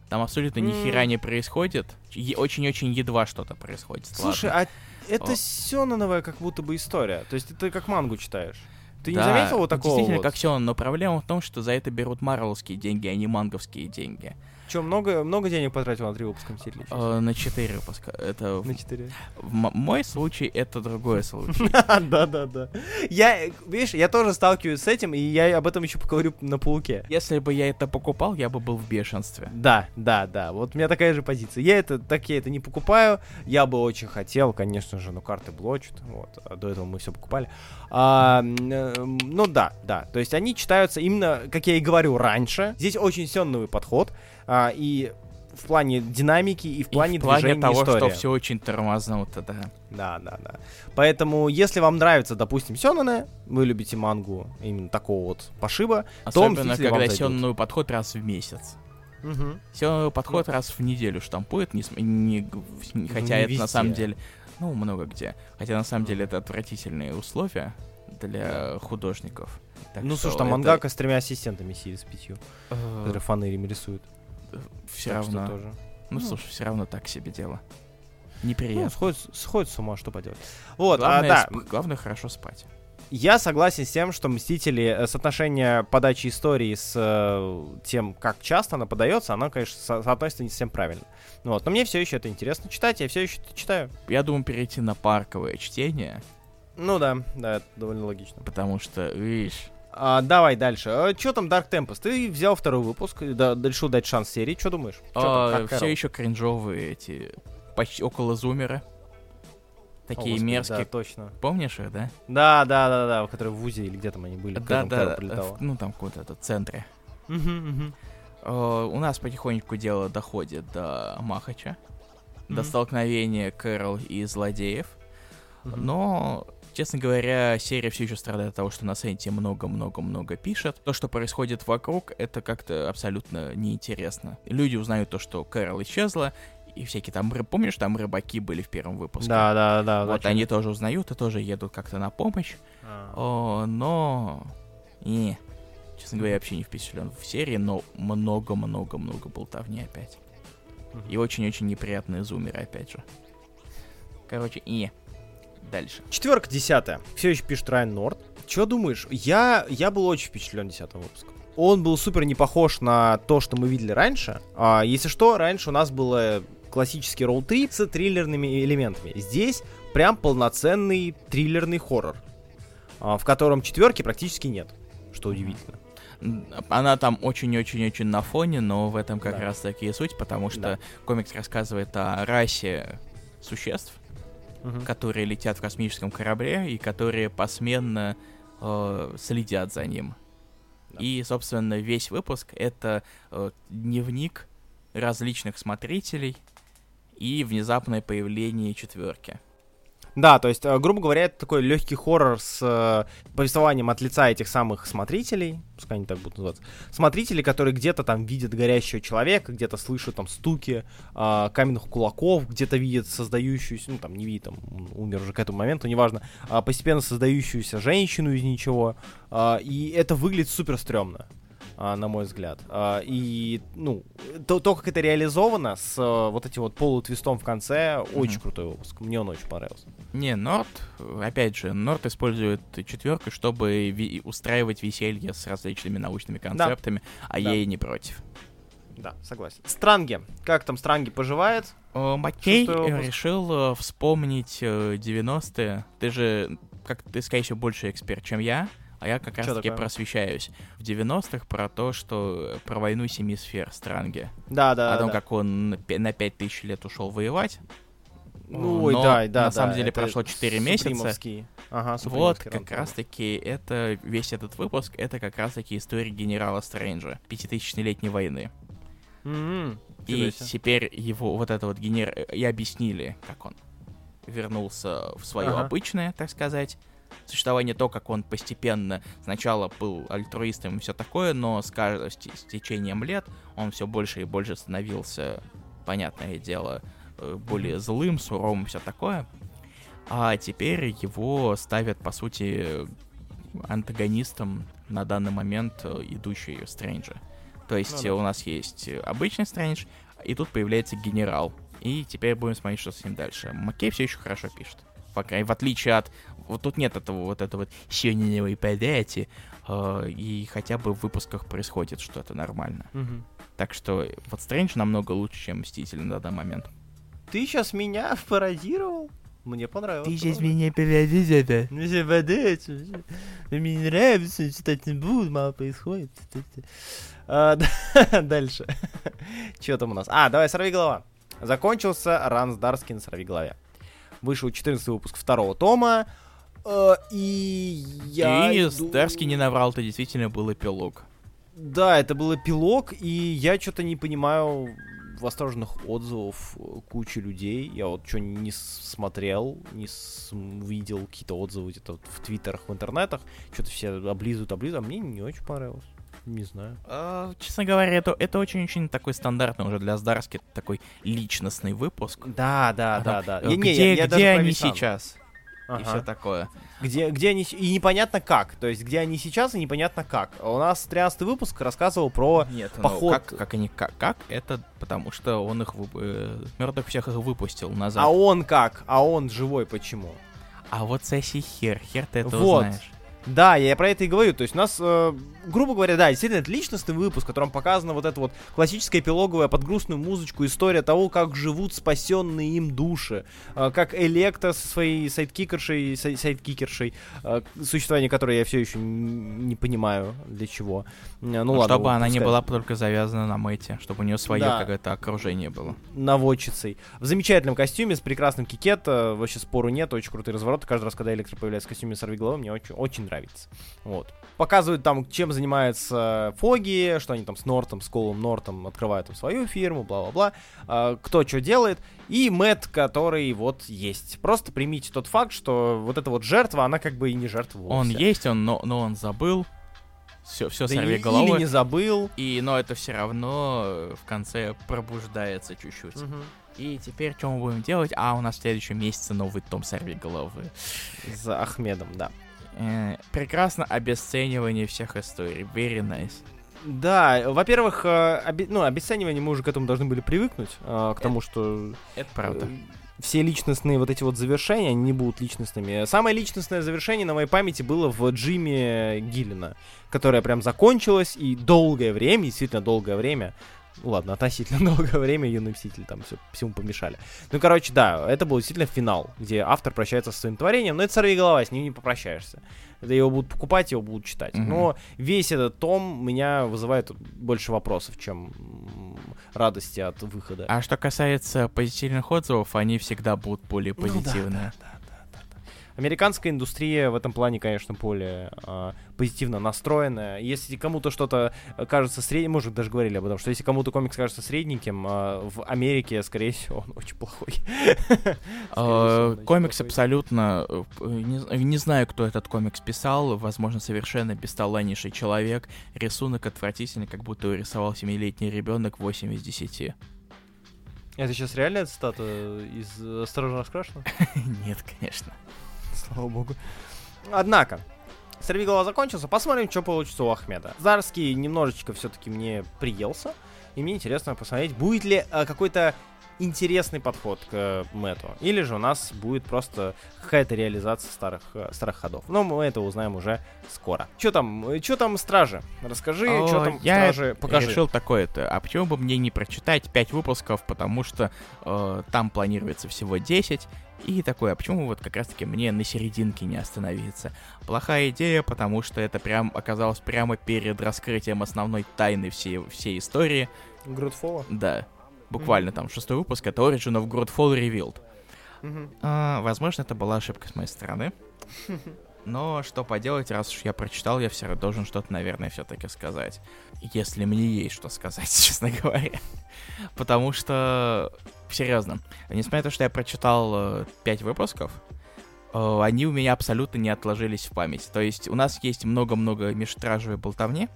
Там абсолютно mm. ни хера не происходит. Очень-очень едва что-то происходит. Слушай, ладно. а это Сёнановая как будто бы история. То есть ты как мангу читаешь. Ты да, не заметил вот такого? Действительно, вот? как Сёнон, но проблема в том, что за это берут марвелские деньги, а не манговские деньги. Че, много, много денег потратил на три выпуска Мстителей? Uh, на четыре выпуска. Это на четыре. В мой случай это другой случай. [LAUGHS] Да, да, да. Я, видишь, я тоже сталкиваюсь с этим, и я об этом еще поговорю на пауке. Если бы я это покупал, я бы был в бешенстве. Да, да, да. Вот у меня такая же позиция. Я это так я это не покупаю. Я бы очень хотел, конечно же, но карты блочат. Вот. А до этого мы все покупали. А, ну да, да. То есть они читаются именно, как я и говорю раньше. Здесь очень сенновый подход а, и в плане динамики, и в плане, и в плане движения того, истории. что все очень тормознуто, да. Да, да, да. Поэтому, если вам нравится, допустим, Сёнэне, вы любите мангу именно такого вот пошиба, Особенно, то когда Сёнэну подход раз в месяц. Угу. Сёнэну подход ну. раз в неделю штампует, не, не, не, хотя не это везде. на самом деле, ну, много где. Хотя на самом деле это отвратительные условия для художников. Так ну, слушай, там это... мангака с тремя ассистентами сидит с пятью, uh... которые фанерами рисуют. Все равно. Тоже. Ну, ну, слушай, все равно так себе дело. Неприятно. Ну, сходит, сходит с ума, что поделать. Вот, главное, а, да, сп- главное хорошо спать. я согласен с тем, что Мстители, э, соотношение подачи истории с э, тем, как часто она подается, она, конечно, со- соотносится не совсем правильно. Вот, но мне все еще это интересно читать, я все еще это читаю. Я думаю перейти на парковое чтение, Ну да, да, это довольно логично. потому что, видишь, А, давай дальше. что там Dark Tempest? Ты взял второй выпуск, да, решил дать шанс серии. Что думаешь? Чё там, как все еще кринжовые эти почти около зумера. О, Такие господи, мерзкие. Да, точно. Помнишь их, да? Да, да, да, да, которые в УЗИ или где там они были. Да, да, да, в- ну там каком-то центре. Мгм, мгм. Э, У нас потихоньку дело доходит до Махача, до Мгм. столкновения Кэрол и злодеев. Мгм. Но, честно говоря, серия все еще страдает от того, что на сайте много-много-много пишет. То, что происходит вокруг, это как-то абсолютно неинтересно. Люди узнают то, что Кэрол исчезла, и всякие там. Помнишь, там рыбаки были в первом выпуске? Да, да, да. Вот очень. они тоже узнают и тоже едут как-то на помощь. А. О, но... Не. Честно говоря, я вообще не впечатлен в серии, но много-много-много болтовни опять. И очень-очень неприятные зумеры, опять же. Короче, не. Дальше. Четверка десятая. Все еще пишет Райан Норд. Чего думаешь? Я, я был очень впечатлен десятым выпуском. Он был супер не похож на то, что мы видели раньше. А, если что, раньше у нас было классический роуд-трип с триллерными элементами. Здесь прям полноценный триллерный хоррор, а, в котором четверки практически нет, что удивительно. Она там очень-очень-очень на фоне, но в этом как Да. раз таки и суть, потому что Да. комикс рассказывает о расе существ, Мгм. которые летят в космическом корабле и которые посменно э, следят за ним. Да. И, собственно, весь выпуск это э, дневник различных смотрителей и внезапное появление четверки. Да, то есть, э, грубо говоря, это такой легкий хоррор с э, повествованием от лица этих самых смотрителей, пускай они так будут называться, смотрителей, которые где-то там видят горящего человека, где-то слышат там стуки э, каменных кулаков, где-то видят создающуюся, ну там не видит, там умер уже к этому моменту, неважно, а, постепенно создающуюся женщину из ничего, а, и это выглядит супер стрёмно. А, на мой взгляд. А, И, ну, то, то, как это реализовано с э, вот этим вот полутвистом в конце, очень Мгм. крутой выпуск. Мне он очень понравился. Не, Норд, опять же, Норд использует четверку, чтобы ви- устраивать веселье с различными научными концептами, а Да. я и не против. Да, согласен. Странги. Как там Странги поживает? Маккей Шестой э, выпуск. решил э, вспомнить э, 90-е. Ты же, как ты, скорее всего, больше эксперт, чем я, а я как раз-таки просвещаюсь. В 90-х про то, что э, про войну семи сфер Странги. Да, да, о том, да. как он на пе- на 5000 лет ушел воевать. Ну, ой, но да, да, на самом да, деле прошло 4 месяца. Ага, Вот, как раз-таки это, весь этот выпуск, это как раз-таки история генерала Стрэнджа, пятитысячелетней войны. М-м, И теперь его вот это вот генер... И объяснили, как он вернулся в свое Ага. обычное, так сказать, существование, то, как он постепенно сначала был альтруистом и все такое, но с, кажд- с те- с течением лет он все больше и больше становился, понятное дело, э, более злым, суровым и все такое. А теперь его ставят, по сути, антагонистом на данный момент э, идущий Стрэнджа. То есть Ну да. у нас есть обычный Стрэндж, и тут появляется генерал. И теперь будем смотреть, что с ним дальше. Маккей все еще хорошо пишет. Пока, в отличие от... Вот тут нет этого вот этого вот сёненевой подати, э, и хотя бы в выпусках происходит что-то нормально. Мгм. Так что вот Стрэндж намного лучше, чем Мститель на данный момент. Ты сейчас меня [LAUGHS] пародировал? Мне понравилось. меня переводишь это? Ну, все подать, мне не нравится, читать не буду, мало происходит. А, [LAUGHS] да, Дальше. [LAUGHS] Что там у нас? А, давай, сорви голова. Закончился Ранс Дарскин «Сорви голове». Вышел 14 выпуск второго тома. Э, И я... и Дарский не наврал, это действительно был эпилог. Да, это был эпилог, и я что-то не понимаю восторженных отзывов э, кучи людей. Я вот что не смотрел, не видел какие-то отзывы где-то вот в твиттерах, в интернетах. Что-то все облизывают, облизывают, а мне не очень понравилось. Не знаю. А, честно говоря, это, это очень-очень такой стандартный уже для Здарски такой личностный выпуск. Да, да, А да, да. э, Не, где я- я где они Висана. сейчас? И все такое. Где, где они... И непонятно как. То есть, где они сейчас, и непонятно как. А у нас 13 выпуск рассказывал про Нет, ну, поход... как, как они, как, как? Это потому что он их, вып... э, Мёрдок всех их выпустил назад. А он как? А он живой почему? А вот соси хер, хер ты это Вот. узнаешь. Да, я про это и говорю. То есть у нас, э, грубо говоря, да, действительно, это личностный выпуск, в котором показана вот эта вот классическая эпилоговая под грустную музычку история того, как живут спасенные им души. Э, как Электра со своей sidekick ершей, side- sidekick ершей, э, существование которой я все еще не понимаю для чего. Ну, Ну, ладно. чтобы вот она не была только завязана на Мэте, чтобы у нее свое Да. какое-то окружение было. наводчицей. В замечательном костюме с прекрасным кикет. э, Вообще спору нет, очень крутые развороты. Каждый раз, когда Электра появляется в костюме Сорвиголовы, мне очень, очень нравится. Вот. Показывают там, чем занимается Фоги, что они там с Нортом, с Колом Нортом открывают там свою фирму, бла-бла-бла. а, кто что делает. И Мэтт, который вот есть. Просто примите тот факт, что вот эта вот жертва, она как бы и не жертва вовсе. Он есть, он, но, но он забыл. Все, все Да сорви и- головы. Или не забыл. И, но это все равно э, в конце пробуждается чуть-чуть. Мгм. И теперь что мы будем делать? А, у нас в следующем месяце новый том сорви головы. За Ахмедом, да. Э, прекрасно обесценивание всех историй. Very nice. Да, во-первых, э, обе- ну, обесценивание мы уже к этому должны были привыкнуть, э, к тому, что Это правда. э, все личностные вот эти вот завершения, они не будут личностными. Самое личностное завершение на моей памяти было в Джиме Гиллина, которое прям закончилось, и долгое время, действительно долгое время, ну ладно, относительно [LAUGHS] долгое время юный мститель там все, всему помешали. Ну, короче, да, это был действительно финал, где автор прощается со своим творением, но это сорви голова, с ним не попрощаешься. Это его будут покупать, его будут читать. Мгм. Но весь этот том меня вызывает больше вопросов, чем радости от выхода. А что касается позитивных отзывов, они всегда будут более Ну позитивные. да, да, да, да. Американская индустрия в этом плане, конечно, более а, позитивно настроенная. Если кому-то что-то э, кажется средним, мы уже даже говорили об этом, что если кому-то комикс кажется средненьким, а, в Америке, скорее всего, он очень плохой. [LAUGHS] Э, Комикс абсолютно... э, Не, знаю, кто этот комикс писал. Возможно, совершенно бесталаннейший человек. Рисунок отвратительный, как будто его рисовал 7-летний ребенок 8 из 10. Это сейчас реальная цитата из «Осторожно раскрашено»? [LAUGHS] Нет, конечно. Слава богу. Однако, Сорвиголова закончился, посмотрим, что получится у Ахмеда. Зарский немножечко все-таки мне приелся, и мне интересно посмотреть, будет ли э, какой-то интересный подход к э, Мэту, или же у нас будет просто какая-то реализация старых, э, старых ходов. Но мы это узнаем уже скоро. Что там, что там стражи? Расскажи, что там я стражи, покажи. решил такое-то. А почему бы мне не прочитать 5 выпусков, потому что э, там планируется всего 10. И такое, а почему вот как раз-таки мне на серединке не остановиться? Плохая идея, потому что это прям оказалось прямо перед раскрытием основной тайны всей, всей истории. Грудфола? Да, буквально там шестой выпуск, это Origin of Godfall Revealed. Мгм. А, возможно, это была ошибка с моей стороны. [LAUGHS] Но что поделать, раз уж я прочитал, я все равно должен что-то, наверное, все-таки сказать. Если мне есть что сказать, [LAUGHS] честно говоря. Потому что, серьезно, несмотря на то, что я прочитал 5 выпусков, э, они у меня абсолютно не отложились в память. То есть у нас есть много-много межтражевой болтовни,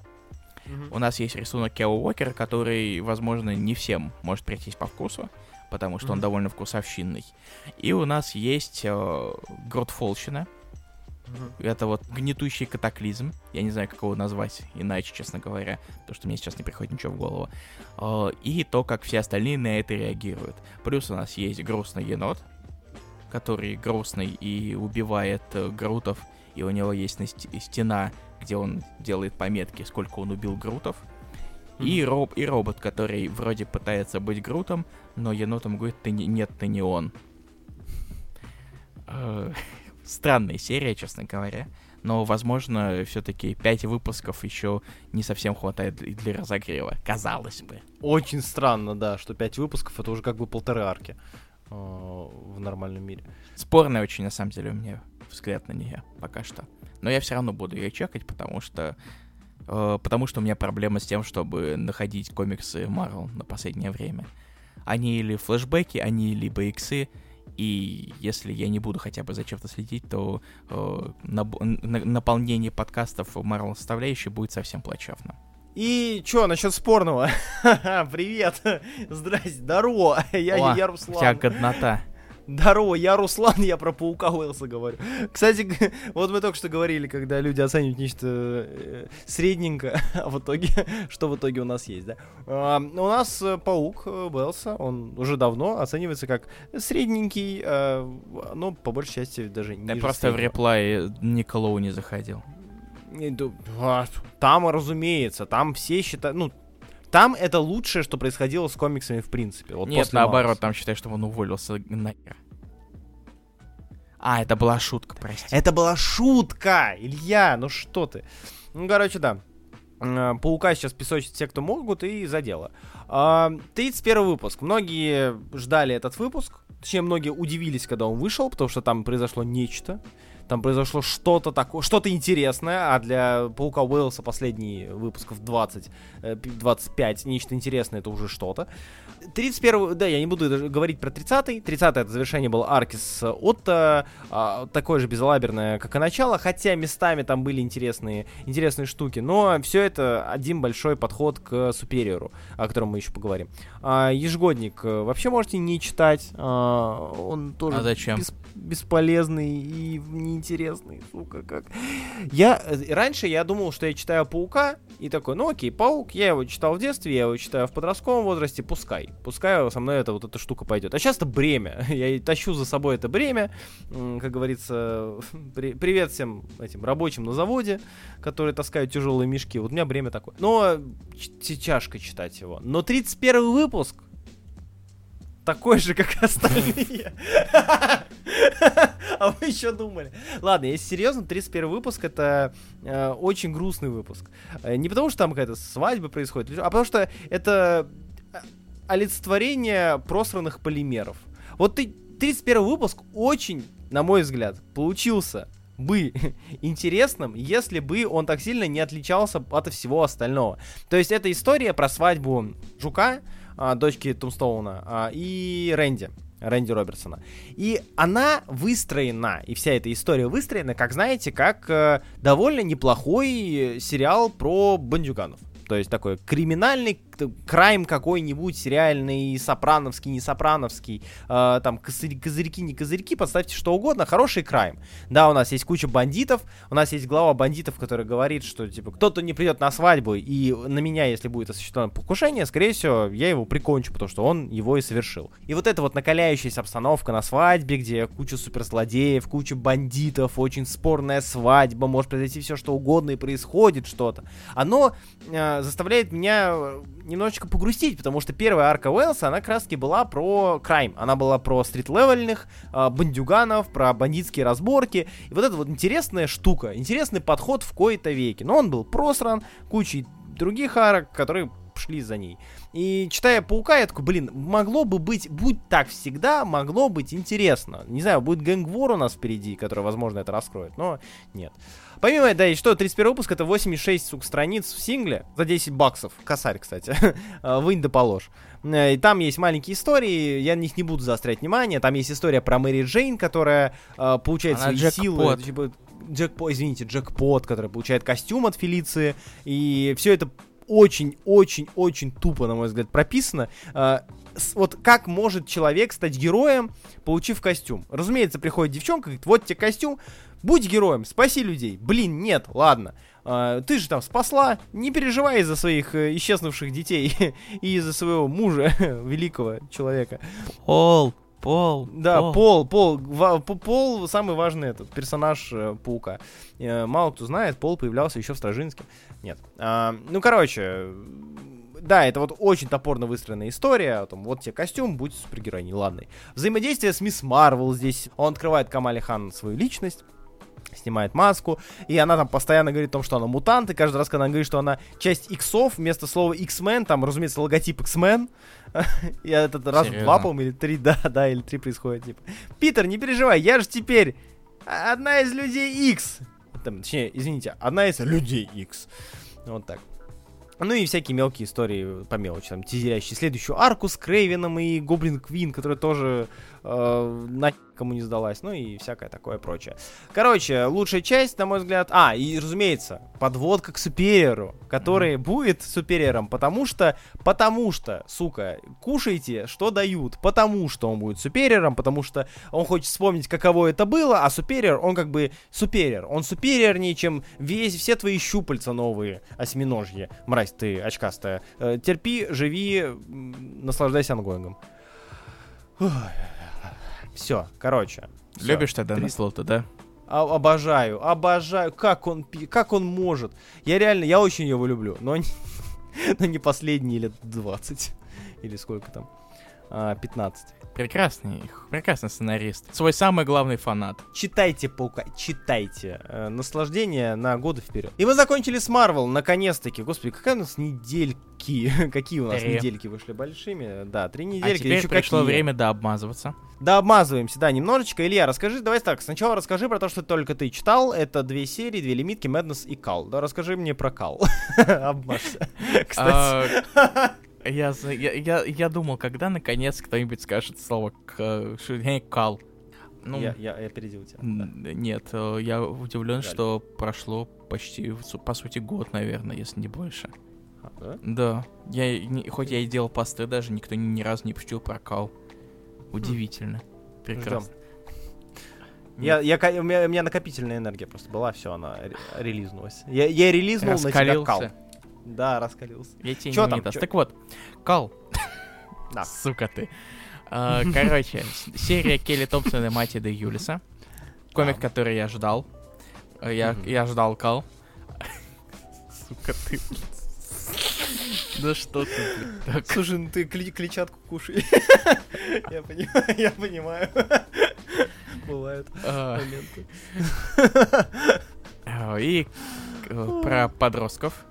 у нас есть рисунок Кео Уокера, который, возможно, не всем может прийтись по вкусу, потому что он довольно вкусовщинный. И у нас есть э, Гротфолщина. Мгм. Это вот гнетущий катаклизм. Я не знаю, как его назвать иначе, честно говоря, потому что мне сейчас не приходит ничего в голову. Э, и то, как все остальные на это реагируют. Плюс у нас есть грустный енот, который грустный и убивает э, Грутов, и у него есть на сте- стена, где он делает пометки, сколько он убил Грутов. И, роб, и робот, который вроде пытается быть Грутом, но енотом говорит, ты не, нет, ты не он. Странная серия, честно говоря. Но, возможно, все-таки пять выпусков еще не совсем хватает для, разогрева. Казалось бы. Очень странно, да, что 5 выпусков это уже как бы полторы арки э, в нормальном мире. Спорный очень, на самом деле, у меня взгляд на нее пока что. Но я все равно буду ее чекать, потому что... э, потому что у меня проблема с тем, чтобы находить комиксы Marvel на последнее время. Они или флешбеки, они либо иксы, и если я не буду хотя бы за чем-то следить, то э, наб- на- наполнение подкастов Marvel составляющей будет совсем плачевно. И чё, насчет спорного? [LAUGHS] Привет! [LAUGHS] Здрасте, здорово! [LAUGHS] Я, О, я У тебя Руслан. годнота. Здорово, я Руслан, я про паука Уэлса говорю. Кстати, [LAUGHS] вот мы только что говорили, когда люди оценивают нечто э, средненько, [LAUGHS] а в итоге, что в итоге у нас есть, да? А, у нас э, паук э, Уэлса, он уже давно оценивается как средненький, а, но по большей части даже не. Я просто среднего. в реплай Николоу не заходил. А, там, разумеется, там все считают, ну, там это лучшее, что происходило с комиксами в принципе. Вот Нет, наоборот, Марса. там считай, что он уволился нахер. А, это была шутка, прости. Это была шутка, Илья, ну что ты. Ну, короче, да. А, паука сейчас песочат все, кто могут, и за дело. 31 а, выпуск. Многие ждали этот выпуск. Точнее, многие удивились, когда он вышел, потому что там произошло нечто там произошло что-то такое, что-то интересное, а для Паука Уэллса последние выпусков 20, 25, э, нечто интересное, это уже что-то. 31, да, я не буду говорить про 30-й. 30 это завершение был Аркис Отто, а, такое же безалаберное, как и начало, хотя местами там были интересные, интересные штуки, но все это один большой подход к Супериору, о котором мы еще поговорим. А, ежегодник э, вообще можете не читать, а, он тоже а зачем? Бес, бесполезный и неинтересный, сука, как. Я, э, раньше я думал, что я читаю Паука, и такой, ну окей, Паук, я его читал в детстве, я его читаю в подростковом возрасте, пускай. Пускай со мной это вот эта штука пойдет. А сейчас это бремя. [LAUGHS] Я тащу за собой это бремя. Как говорится, [LAUGHS] при, привет всем этим рабочим на заводе, которые таскают тяжелые мешки. Вот у меня бремя такое. Но тяжко читать его. Но 31 выпуск такой же, как остальные. [LAUGHS] А вы еще думали. Ладно, если серьезно, 31 выпуск это э, очень грустный выпуск. Э, не потому, что там какая-то свадьба происходит, а потому что это олицетворение просранных полимеров. Вот ты 31 выпуск очень, на мой взгляд, получился бы [LAUGHS] интересным, если бы он так сильно не отличался от всего остального. То есть это история про свадьбу Жука, а, дочки Тумстоуна, а, и Рэнди. Рэнди Робертсона. И она выстроена, и вся эта история выстроена, как знаете, как э, довольно неплохой сериал про бандюганов. То есть такой криминальный крайм какой-нибудь сериальный, сопрановский, не сопрановский, э, там козырь, козырьки, не козырьки, подставьте что угодно, хороший крайм. Да, у нас есть куча бандитов, у нас есть глава бандитов, который говорит, что типа кто-то не придет на свадьбу, и на меня, если будет осуществлено покушение, скорее всего, я его прикончу, потому что он его и совершил. И вот эта вот накаляющаяся обстановка на свадьбе, где куча суперзлодеев, куча бандитов, очень спорная свадьба, может произойти все что угодно и происходит что-то, оно э, заставляет меня немножечко погрустить, потому что первая арка Уэллса, она таки была про крайм. Она была про стрит-левельных, э, бандюганов, про бандитские разборки. И вот это вот интересная штука, интересный подход в кои-то веке. Но он был просран кучей других арок, которые шли за ней. И читая Паука, я такой, блин, могло бы быть, будь так всегда, могло быть интересно. Не знаю, будет Гэнгвор у нас впереди, который, возможно, это раскроет, но нет. Помимо, да, и что, 31 выпуск, это 86, сука, страниц в сингле за 10 баксов. Косарь, кстати. [LAUGHS] А, вынь да положь. Э, и там есть маленькие истории, я на них не буду заострять внимание. Там есть история про Мэри Джейн, которая э, получает Она свои силы. Типа, Джекпот, извините, Джекпот, который получает костюм от Фелиции. И все это очень-очень-очень тупо, на мой взгляд, прописано. Вот как может человек стать героем, получив костюм? Разумеется, приходит девчонка, говорит, вот тебе костюм, Будь героем, спаси людей. Блин, нет, ладно. А, ты же там спасла, не переживай из-за своих э, исчезнувших детей [LAUGHS] и из-за своего мужа, [LAUGHS] великого человека. Пол, Пол. Да, Пол, Пол, Пол, Пол самый важный этот персонаж э, Паука. Э, мало кто знает, Пол появлялся еще в Стражинске. Нет. А, ну, короче, да, это вот очень топорно выстроенная история, о том, вот тебе костюм, будь супергероиней, ладно. Взаимодействие с Мисс Марвел здесь, он открывает Камали Хан свою личность, снимает маску, и она там постоянно говорит о том, что она мутант, и каждый раз, когда она говорит, что она часть иксов, вместо слова X-Men, там, разумеется, логотип X-Men, [LAUGHS] и этот раз два, по или три, да, [LAUGHS] да, или три происходит, типа, Питер, не переживай, я же теперь одна из людей X, там, точнее, извините, одна из людей X, вот так. Ну и всякие мелкие истории по мелочи, там, тизерящие следующую арку с Крейвеном и Гоблин Квин, которая тоже э, никому не сдалась, ну и всякое такое прочее. Короче, лучшая часть, на мой взгляд... А, и, разумеется, подводка к Супериору, который mm-hmm. будет Супериором, потому что... Потому что, сука, кушайте, что дают. Потому что он будет Супериором, потому что он хочет вспомнить, каково это было, а Супериор, он как бы Супериор. Он супериорнее, чем весь, все твои щупальца новые, осьминожьи. Мразь ты, очкастая. Э, терпи, живи, наслаждайся ongoing ом. Все, короче. Всё. Любишь тогда Три... на слоты, да? А, обожаю, обожаю. Как он, как он может. Я реально, я очень его люблю, но не, [LAUGHS] но не последние лет 20. Или сколько там? А, 15. Прекрасный, прекрасный сценарист. Свой самый главный фанат. Читайте Паука, читайте. Э, наслаждение на годы вперед. И мы закончили с Марвел, наконец-таки. Господи, какая у нас недельки. [LAUGHS] какие у нас три. недельки вышли большими. Да, три недельки. А теперь Еще пришло какие? время да обмазываться. Да, обмазываемся, да, немножечко. Илья, расскажи, давай так, сначала расскажи про то, что только ты читал. Это две серии, две лимитки, Madness и Кал. Да, расскажи мне про Кал. [LAUGHS] Обмажься. Кстати. [LAUGHS] Я, я, я, я думал, когда наконец кто-нибудь скажет слово к, кал. Ну, я, я, я опередил тебя. Нет, э, я удивлен, Жаль. что прошло почти, по сути, год, наверное, если не больше. А, да? Да. Я, не, хоть я и делал посты, даже никто ни, ни разу не пустил про кал. Удивительно. Хм. Прекрасно. Я, я, у, меня, у меня накопительная энергия просто была, все, она релизнулась. Я, я релизнул на тебя кал. Да, раскалился. Я тебе Чё не там? даст. Так вот, Кал. Да. [LAUGHS] Сука ты. А, короче, серия Келли Томпсона и Мати де Юлиса. Комик, который я ждал. Я, я ждал Кал. Сука ты, Да что ты, блин. Слушай, ну ты клетчатку кушай. [LAUGHS] Я понимаю, я понимаю. Бывают а. моменты. И э, про подростков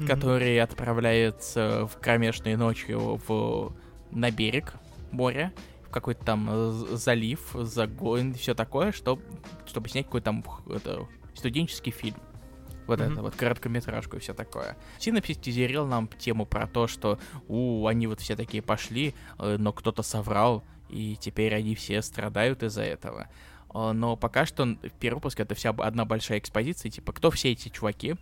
mm-hmm. который отправляется в кромешные ночью в, на берег моря, в какой-то там э, залив, загон, все такое, чтобы, чтобы снять какой-то там это, студенческий фильм. Вот mm-hmm. это вот, короткометражку и все такое. Синопсис тизерил нам тему про то, что у они вот все такие пошли, э, но кто-то соврал, и теперь они все страдают из-за этого. Э, но пока что в первый выпуск это вся одна большая экспозиция, типа, кто все эти чуваки,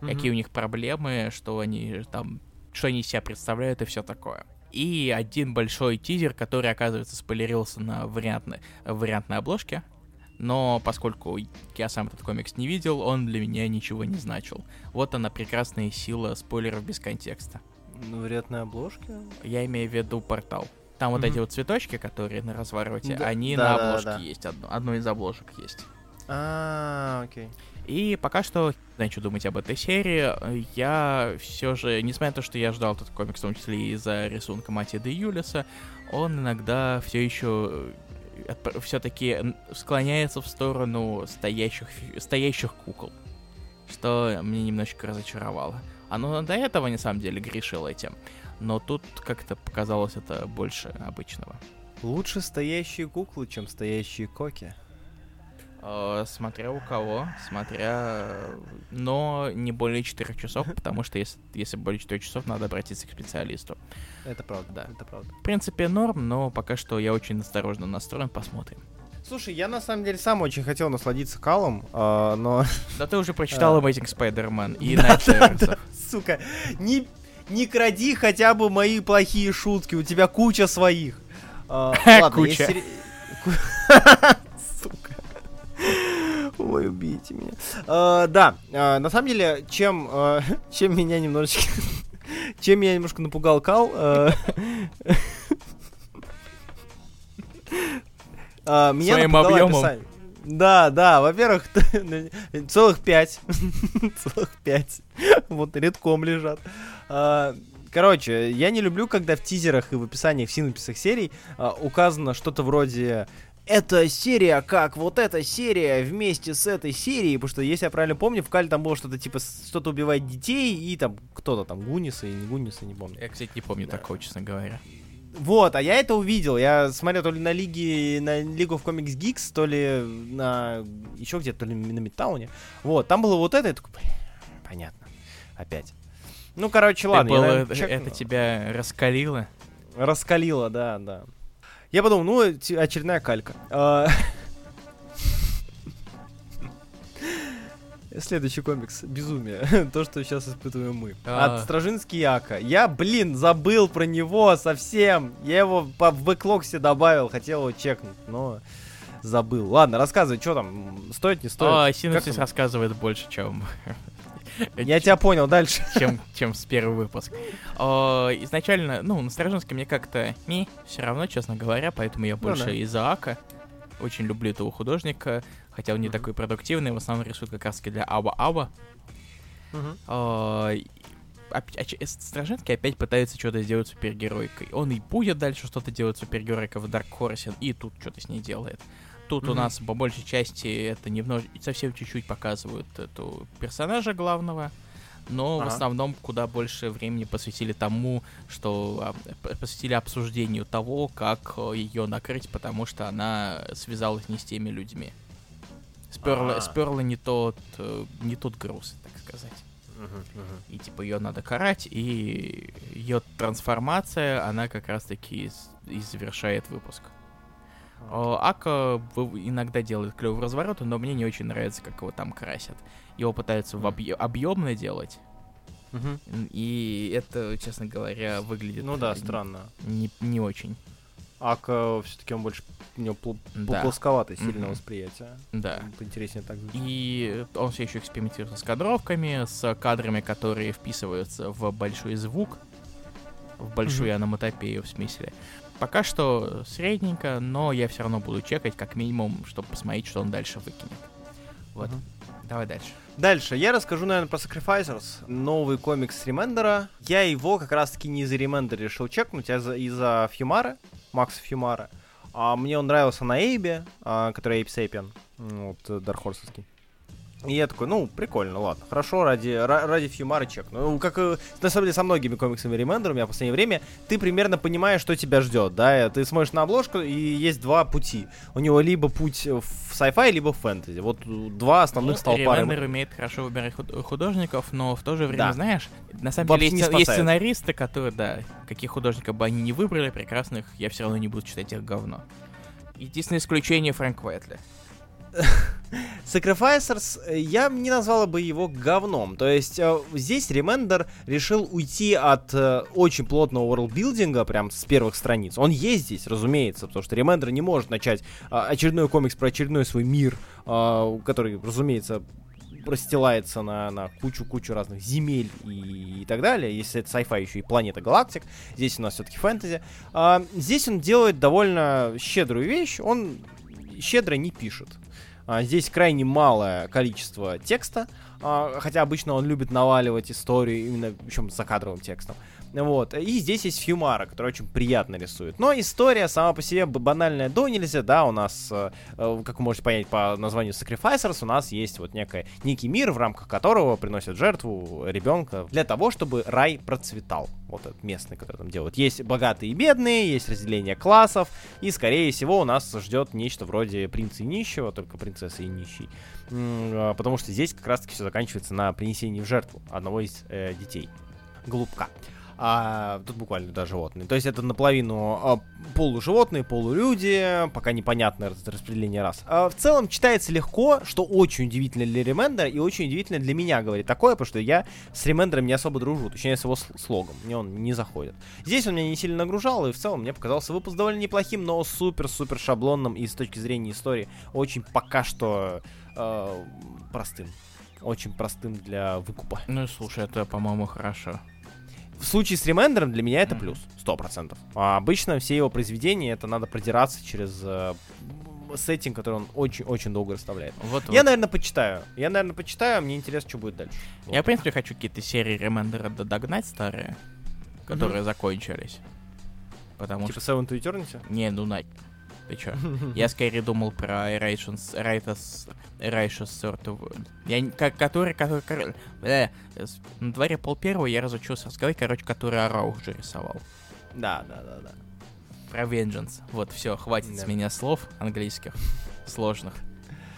mm-hmm. какие у них проблемы, что они там, что они из себя представляют и все такое. И один большой тизер, который, оказывается, спойлерился на вариантной, вариантной обложке. Но поскольку я сам этот комикс не видел, он для меня ничего не значил. Вот она прекрасная сила спойлеров без контекста. На вариантной обложке? Я имею в виду портал. Там mm-hmm. вот эти вот цветочки, которые на развороте, да, они да, на обложке да, да. есть. Одно, одно из обложек есть. А, окей. И пока что, знаю, что думать об этой серии. Я все же, несмотря на то, что я ждал этот комикс, в том числе из-за рисунка Мати де Юлиса, он иногда все еще э, все-таки склоняется в сторону стоящих, стоящих кукол. Что мне немножечко разочаровало. Оно до этого, на самом деле, грешило этим. Но тут как-то показалось это больше обычного. Лучше стоящие куклы, чем стоящие коки. Э, смотря у кого, смотря... Но не более 4 часов, потому что если, если более 4 часов, надо обратиться к специалисту. Это правда, да, это правда. В принципе, норм, но пока что я очень осторожно настроен, посмотрим. Слушай, я на самом деле сам очень хотел насладиться Калом, э, но... Да ты уже [LAUGHS] прочитал Amazing Spider-Man и Night Сука, не, не кради хотя бы мои плохие шутки, у тебя куча своих. Э, [LAUGHS] ладно, куча. [LAUGHS] Ой, убейте меня. А, да, а, на самом деле, чем, а, [LAUGHS] чем меня немножечко... [LAUGHS] чем меня немножко напугал Кал... [LAUGHS] Меня Своим объемом. Описание. Да, да, во-первых, целых пять. целых пять. Вот редком лежат. Короче, я не люблю, когда в тизерах и в описаниях, в синописах серий указано что-то вроде эта серия как вот эта серия вместе с этой серией, потому что, если я правильно помню, в Кале там было что-то типа, что-то убивает детей, и там кто-то там, Гунисы и не Гунисы, не помню. Я, кстати, не помню да. такого, честно говоря. Вот, а я это увидел. Я смотрел то ли на лиге, на League of Comics Geeks, то ли на еще где-то, то ли на Метауне. Вот, там было вот это, я такой, понятно, опять. Ну, короче, ладно. Было, я, наверное, это тебя раскалило? Раскалило, да, да. Я подумал, ну, очередная калька. А, Следующий комикс «Безумие». [LAUGHS] То, что сейчас испытываем мы. А. От Стражинский Яка. Я, блин, забыл про него совсем. Я его по- в бэклог себе добавил, хотел его чекнуть, но забыл. Ладно, рассказывай, что там, стоит, не стоит? Синопсис там? рассказывает больше, чем... Я тебя понял, дальше. чем, чем с первого выпуска. О, изначально, ну, на Стражинске мне как-то не все равно, честно говоря, поэтому я больше да. из-за Ака. Очень люблю этого художника, хотя он не такой продуктивный, в основном рисует как раз для Аба-Аба. А, Стражинский опять пытается что-то сделать супергеройкой. Он и будет дальше что-то делать супергеройкой в Dark Horse, и тут что-то с ней делает. Тут у Мгм. нас по большей части это немножко, совсем чуть-чуть показывают эту персонажа главного, но в Ага. основном куда больше времени посвятили тому, что а, посвятили обсуждению того, как ее накрыть, потому что она связалась не с теми людьми. Сперла, А. сперла не тот, э, не тот груз, так сказать. И типа ее надо карать, и ее трансформация, она как раз-таки и завершает выпуск. О, Ака в- иногда делает клевые развороты, но мне не очень нравится, как его там красят. Его пытаются в объ- объемно делать, Мгм. и это, честно говоря, выглядит Ну да, э, странно. не, не очень. Ака все-таки он больше у него пл- Да. плосковатое сильное Мгм. восприятие. Да. Поинтереснее так. И он все еще экспериментирует с кадровками, с кадрами, которые вписываются в большой звук, в большую аноматопею, в смысле. Пока что средненько, но я все равно буду чекать, как минимум, чтобы посмотреть, что он дальше выкинет. Вот. Мгм. Давай дальше. Дальше я расскажу, наверное, про Sacrificers. Новый комикс Ремендера. Я его как раз-таки не из-за Ремендера решил чекнуть, а из-за, из-за Фьюмара, Макса Фьюмара. А мне он нравился на Эйбе, а, который Эйб Сейпиен, вот, э, Дархорсовский. И я такой, ну, прикольно, ладно, хорошо, ради, ра- ради Фьюмара чек. Ну, как и, на самом деле, со многими комиксами Ремендера, а в последнее время, ты примерно понимаешь, что тебя ждет, да, и ты смотришь на обложку, и есть два пути. У него либо путь в sci-fi, либо в фэнтези. Вот э, два основных Ну, столпа. Ремендер умеет хорошо выбирать худ- художников, но в то же время, Да. знаешь, на самом Вообще деле есть, есть сценаристы, которые, да, каких художников бы они не выбрали, прекрасных, я все равно не буду читать их говно. Единственное исключение Фрэнк Квайтли. [LAUGHS] Sacrificers, э, я не назвала бы его говном. То есть э, здесь Ремендер решил уйти от э, очень плотного worldbuilding а, прям с первых страниц. Он есть здесь, разумеется, потому что Ремендер не может начать а, очередной комикс про очередной свой мир, который, разумеется, расстилается на, на кучу-кучу разных земель и, и так далее. Если это sci-fi, еще и планета галактик. Здесь у нас все-таки фэнтези. А, здесь он делает довольно щедрую вещь. Он щедро не пишет. А, здесь крайне малое количество текста, а, хотя обычно он любит наваливать историю именно, причем за кадровым текстом. Вот. И здесь есть Фьюмара, который очень приятно рисует. Но история сама по себе банальная до нельзя, да, у нас, э, э, как вы можете понять по названию Sacrificers, у нас есть вот некая, некий мир, в рамках которого приносят жертву ребенка для того, чтобы рай процветал. Вот этот местный, который там делают. Есть богатые и бедные, есть разделение классов, и, скорее всего, у нас ждет нечто вроде принца и нищего, только принцессы и нищий. А, Потому что здесь как раз-таки все заканчивается на принесении в жертву одного из э, детей. Голубка. А тут буквально, да, животные. То есть это наполовину а, полуживотные, полулюди, пока непонятное раз- распределение рас. А, в целом читается легко, что очень удивительно для Ремендера и очень удивительно для меня говорить такое, потому что я с Ремендером не особо дружу, точнее с его слогом, мне он не заходит. Здесь он меня не сильно нагружал, и в целом мне показался выпуск довольно неплохим, но супер-супер шаблонным и с точки зрения истории очень пока что э, простым. Очень простым для выкупа. Ну, слушай, это, по-моему, хорошо. В случае с ремендером для меня это плюс, сто процентов. А обычно все его произведения, это надо продираться через э, сеттинг, который он очень-очень долго расставляет. Вот, Я, вот. наверное, почитаю. Я, наверное, почитаю, а мне интересно, что будет дальше. Вот. Я, в принципе, хочу какие-то серии Ремендера догнать старые, которые закончились. Потому Типа что... Seven to Eternity? Не, ну на... Ты чё? [LAUGHS] Я скорее думал про Erations... Erations... Erations Sort of... Я... ко- Который... Который... кор- Э, на дворе пол первого я разучился разговаривать, короче, который Арау уже рисовал. Да, да, да, да. Про Vengeance. Вот, все, хватит Да. с меня слов английских. Сложных.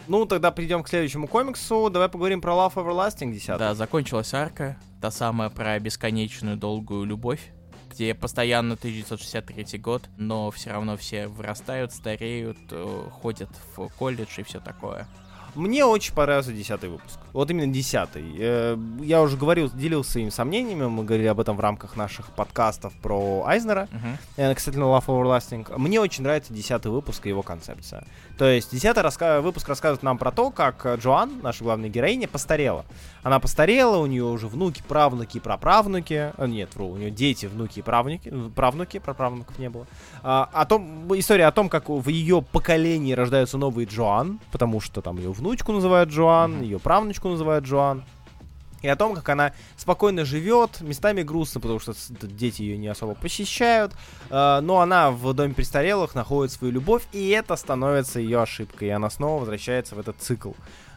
Ну, тогда перейдем к следующему комиксу. Давай поговорим про Love Everlasting 10. Да, закончилась арка. Та самая про бесконечную долгую любовь. где постоянно 1963 год, но все равно все вырастают, стареют, э, ходят в колледж и все такое. Мне очень понравился десятый выпуск. Вот именно десятый. Э, я уже говорил, делился своими сомнениями, мы говорили об этом в рамках наших подкастов про Айзнера, uh-huh. касательно Love Everlasting. Мне очень нравится десятый выпуск и его концепция. То есть десятый раска- выпуск рассказывает нам про то, как Джоан, наша главная героиня, постарела. Она постарела, у нее уже внуки, правнуки и праправнуки. А, нет, вру, у нее дети, внуки и правнуки. Правнуки, праправнуков не было. А, о том, история о том, как в ее поколении рождаются новые Джоан, потому что там ее внучку называют Джоан, ее правнучку называют Джоан. И о том, как она спокойно живет, местами грустно, потому что дети ее не особо посещают. Э, но она в доме престарелых находит свою любовь, и это становится ее ошибкой. И она снова возвращается в этот цикл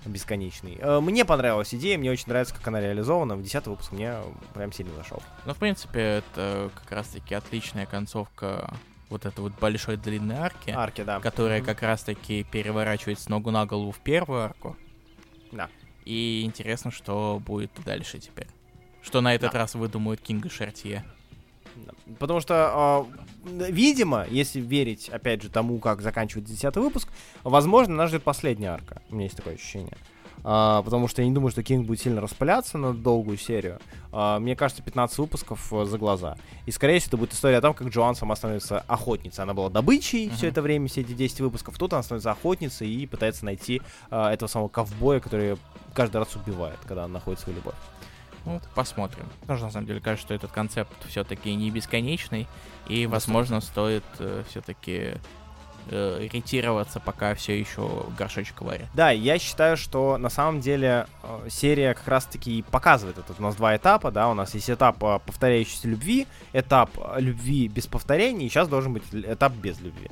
бесконечный. Э, мне понравилась идея, мне очень нравится, как она реализована. В десятый выпуск мне прям сильно зашел. Ну, в принципе, это как раз-таки отличная концовка вот этой вот большой длинной арки. Арки, да. Которая mm-hmm. как раз-таки переворачивает с ногу на голову в первую арку. Да. И интересно, что будет дальше теперь. Что на этот да. раз выдумают Кинга Шартье. Потому что, э, видимо, если верить, опять же, тому, как заканчивается десятый выпуск, возможно, нас ждет последняя арка. У меня есть такое ощущение. Uh, потому что я не думаю, что Кинг будет сильно распыляться на долгую серию. Uh, мне кажется, 15 выпусков uh, за глаза. И, скорее всего, это будет история о том, как Джоан сама становится охотницей. Она была добычей uh-huh. все это время, все эти 10 выпусков. Тут она становится охотницей и пытается найти этого самого ковбоя, который каждый раз убивает, когда она находит свою любовь. Ну, посмотрим. Тоже, на самом деле, кажется, что этот концепт все-таки не бесконечный, и, возможно, стоит э, все-таки э, ретироваться, пока все еще горшочек варит. Да, я считаю, что на самом деле э, серия как раз-таки показывает это. У нас два этапа, да, у нас есть этап э, повторяющейся любви, этап э, любви без повторений, и сейчас должен быть этап без любви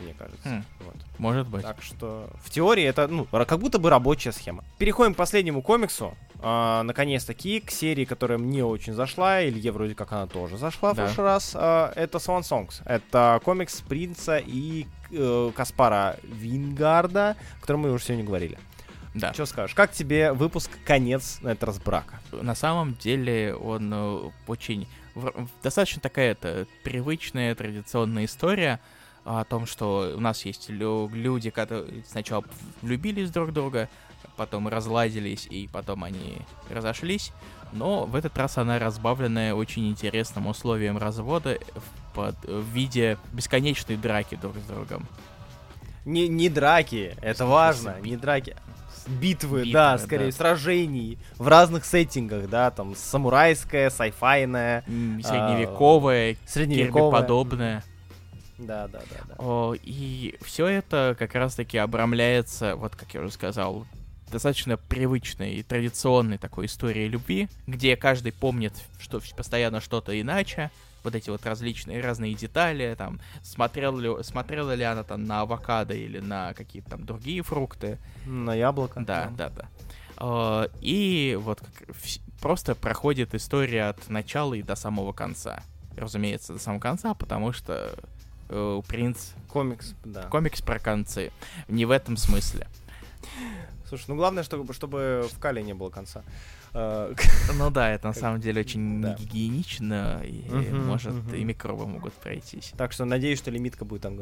мне кажется. Хм, вот. Может быть. Так что в теории это, ну, как будто бы рабочая схема. Переходим к последнему комиксу. А, наконец-таки к серии, которая мне очень зашла. Илье вроде как она тоже зашла да. в прошлый раз. А, это Swan Songs. Это комикс Принца и э, Каспара Вингарда, о котором мы уже сегодня говорили. Да. Что скажешь? Как тебе выпуск «Конец» на этот раз брака? На самом деле он э, очень... Достаточно такая это привычная традиционная история, о том, что у нас есть лю- люди, которые сначала влюбились друг в друга, потом разладились, и потом они разошлись. Но в этот раз она разбавленная очень интересным условием развода в, под, в виде бесконечной драки друг с другом. Не, не драки, это важно, не драки. Битвы, Битвы да, скорее, да. сражений в разных сеттингах, да, там самурайская, сайфайная, средневековая, а, средневековая. подобная. Да, да, да. да. О, и все это как раз-таки обрамляется, вот как я уже сказал, достаточно привычной и традиционной такой историей любви, где каждый помнит, что постоянно что-то иначе, вот эти вот различные разные детали, там, смотрел ли, смотрела ли она там на авокадо или на какие-то там другие фрукты. На яблоко. Да, да, да. да. И вот как, просто проходит история от начала и до самого конца. Разумеется, до самого конца, потому что э, принц... Комикс, да. Комикс про концы. Не в этом смысле. Слушай, ну главное, чтобы, чтобы в Кале не было конца. Э, ну да, это на самом деле очень да. гигиенично, и угу, может угу. и микробы могут пройтись. Так что надеюсь, что лимитка будет там.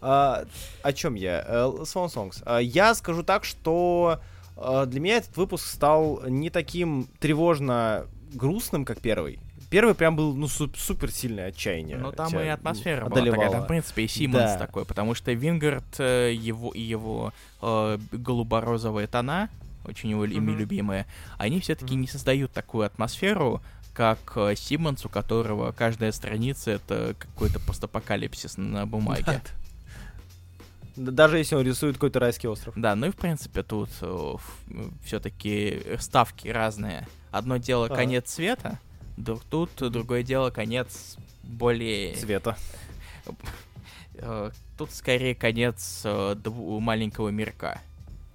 А, о чем я? Э, Swan Songs. А, я скажу так, что для меня этот выпуск стал не таким тревожно грустным, как первый. Первый прям был, ну, суп супер сильное отчаяние. Ну, там и атмосфера была такая, там, в принципе, и Симмонс да. такой, потому что Вингард, э, его, и его э, голубо-розовые тона, очень его mm-hmm. любимые, они все-таки mm-hmm. не создают такую атмосферу, как э, Симмонс, у которого каждая страница это какой-то постапокалипсис на бумаге. Даже если он рисует какой-то райский остров. Да, ну и в принципе тут э, все-таки ставки разные. Одно дело конец света, Тут другое дело, конец более... Цвета. Э, тут скорее конец э, маленького мирка.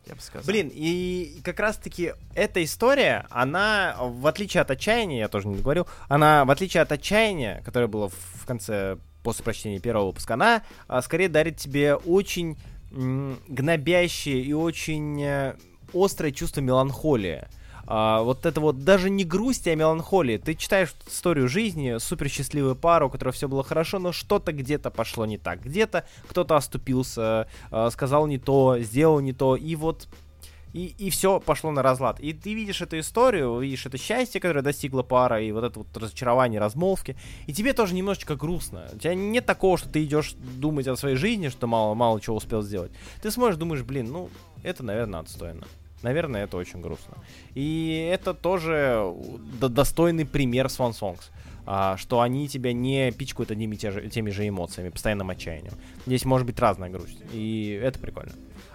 Я бы сказал. Блин, и как раз-таки эта история, она, в отличие от отчаяния, я тоже не говорил, она, в отличие от отчаяния, которое было в конце, после прочтения первого выпуска, она а, скорее дарит тебе очень гнобящее и очень э, острое чувство меланхолии А, вот это вот даже не грусть, а меланхолия. Ты читаешь историю жизни, супер счастливую пару, у которой все было хорошо, но что-то где-то пошло не так. Где-то кто-то оступился, а, сказал не то, сделал не то, и вот и, и все пошло на разлад. И ты видишь эту историю, видишь это счастье, которое достигла пара, и вот это вот разочарование, размолвки, и тебе тоже немножечко грустно. У тебя нет такого, что ты идешь думать о своей жизни, что мало, мало чего успел сделать. Ты смотришь, думаешь, блин, ну, это, наверное, отстойно. Наверное, это очень грустно. И это тоже достойный пример Swan Songs. А, что они тебя не пичкают одними те же, теми же эмоциями, постоянным отчаянием. Здесь может быть разная грусть. И это прикольно.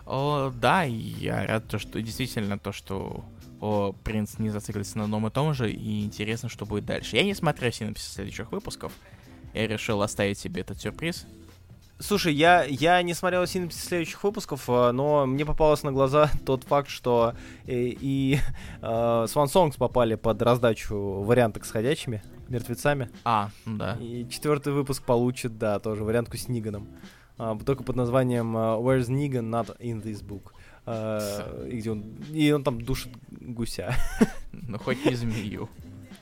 О, да, я рад, то, что действительно то, что о, принц не зациклится на одном и том же, и интересно, что будет дальше. Я не смотрю синопсис следующих выпусков. Я решил оставить себе этот сюрприз. Слушай, я, я не смотрел синопсис следующих выпусков, э, но мне попалось на глаза [LAUGHS] тот факт, что и, э, и э, Swan Songs попали под раздачу варианток с ходячими мертвецами. А, да. И четвертый выпуск получит, да, тоже вариантку с Ниганом. А, только под названием uh, Where's Negan Not in this book. Uh, [LAUGHS] и, где он, и он там душит гуся. Ну, хоть не змею.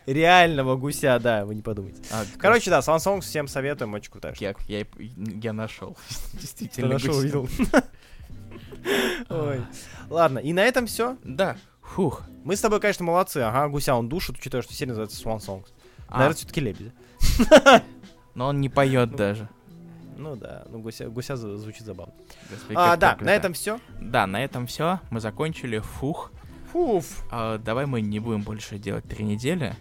Реального гуся, да, вы не подумайте. А, Короче, да, Samsung всем советуем, очень крутая я, я, я нашел, [LAUGHS] действительно. Нашел, видел. [LAUGHS] Ой. Ладно, и на этом все. Да. Фух. Мы с тобой, конечно, молодцы. Ага, гуся он душит, учитывая, что серия называется Swan Songs. А. Наверное, все-таки лебедь. [LAUGHS] Но он не поет ну, даже. Ну да, ну гуся, гуся звучит забавно. Господи, а, да, на этом все. Да, на этом все. Мы закончили. Фух. Фуф. А, давай мы не будем больше делать три недели.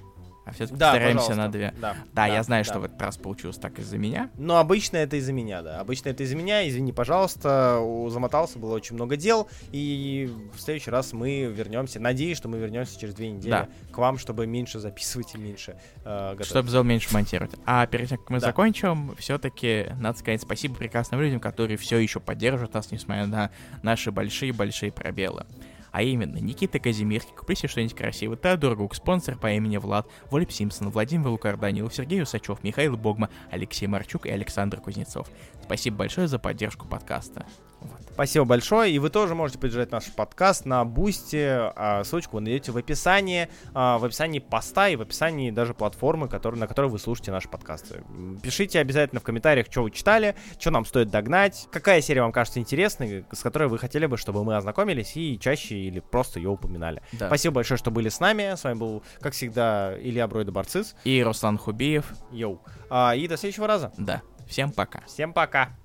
А все-таки да, постараемся на две. Да, да, да я знаю, да. что в этот раз получилось так из-за меня. Но обычно это из-за меня, да. Обычно это из-за меня. Извини, пожалуйста, замотался, было очень много дел. И в следующий раз мы вернемся. Надеюсь, что мы вернемся через две недели да. к вам, чтобы меньше записывать и меньше э, готовить. Чтобы зал меньше монтировать. А перед тем, как мы да. закончим, все-таки надо сказать спасибо прекрасным людям, которые все еще поддерживают нас, несмотря на наши большие-большие пробелы а именно Никита Казимирский, купите что-нибудь красивое, Теодор Гук, спонсор по имени Влад, Волеб Симпсон, Владимир Лукар Данилов, Сергей Усачев, Михаил Богма, Алексей Марчук и Александр Кузнецов. Спасибо большое за поддержку подкаста. Спасибо большое. И вы тоже можете поддержать наш подкаст на Бусти. А, ссылочку вы найдете в описании, а, в описании поста и в описании даже платформы, который, на которой вы слушаете наши подкасты. Пишите обязательно в комментариях, что вы читали, что нам стоит догнать, какая серия вам кажется интересной, с которой вы хотели бы, чтобы мы ознакомились и чаще или просто ее упоминали. Да. Спасибо большое, что были с нами. С вами был, как всегда, Илья Бройда Барцис. И Руслан Хубиев. Йоу. А, и до следующего раза. Да. Всем пока. Всем пока.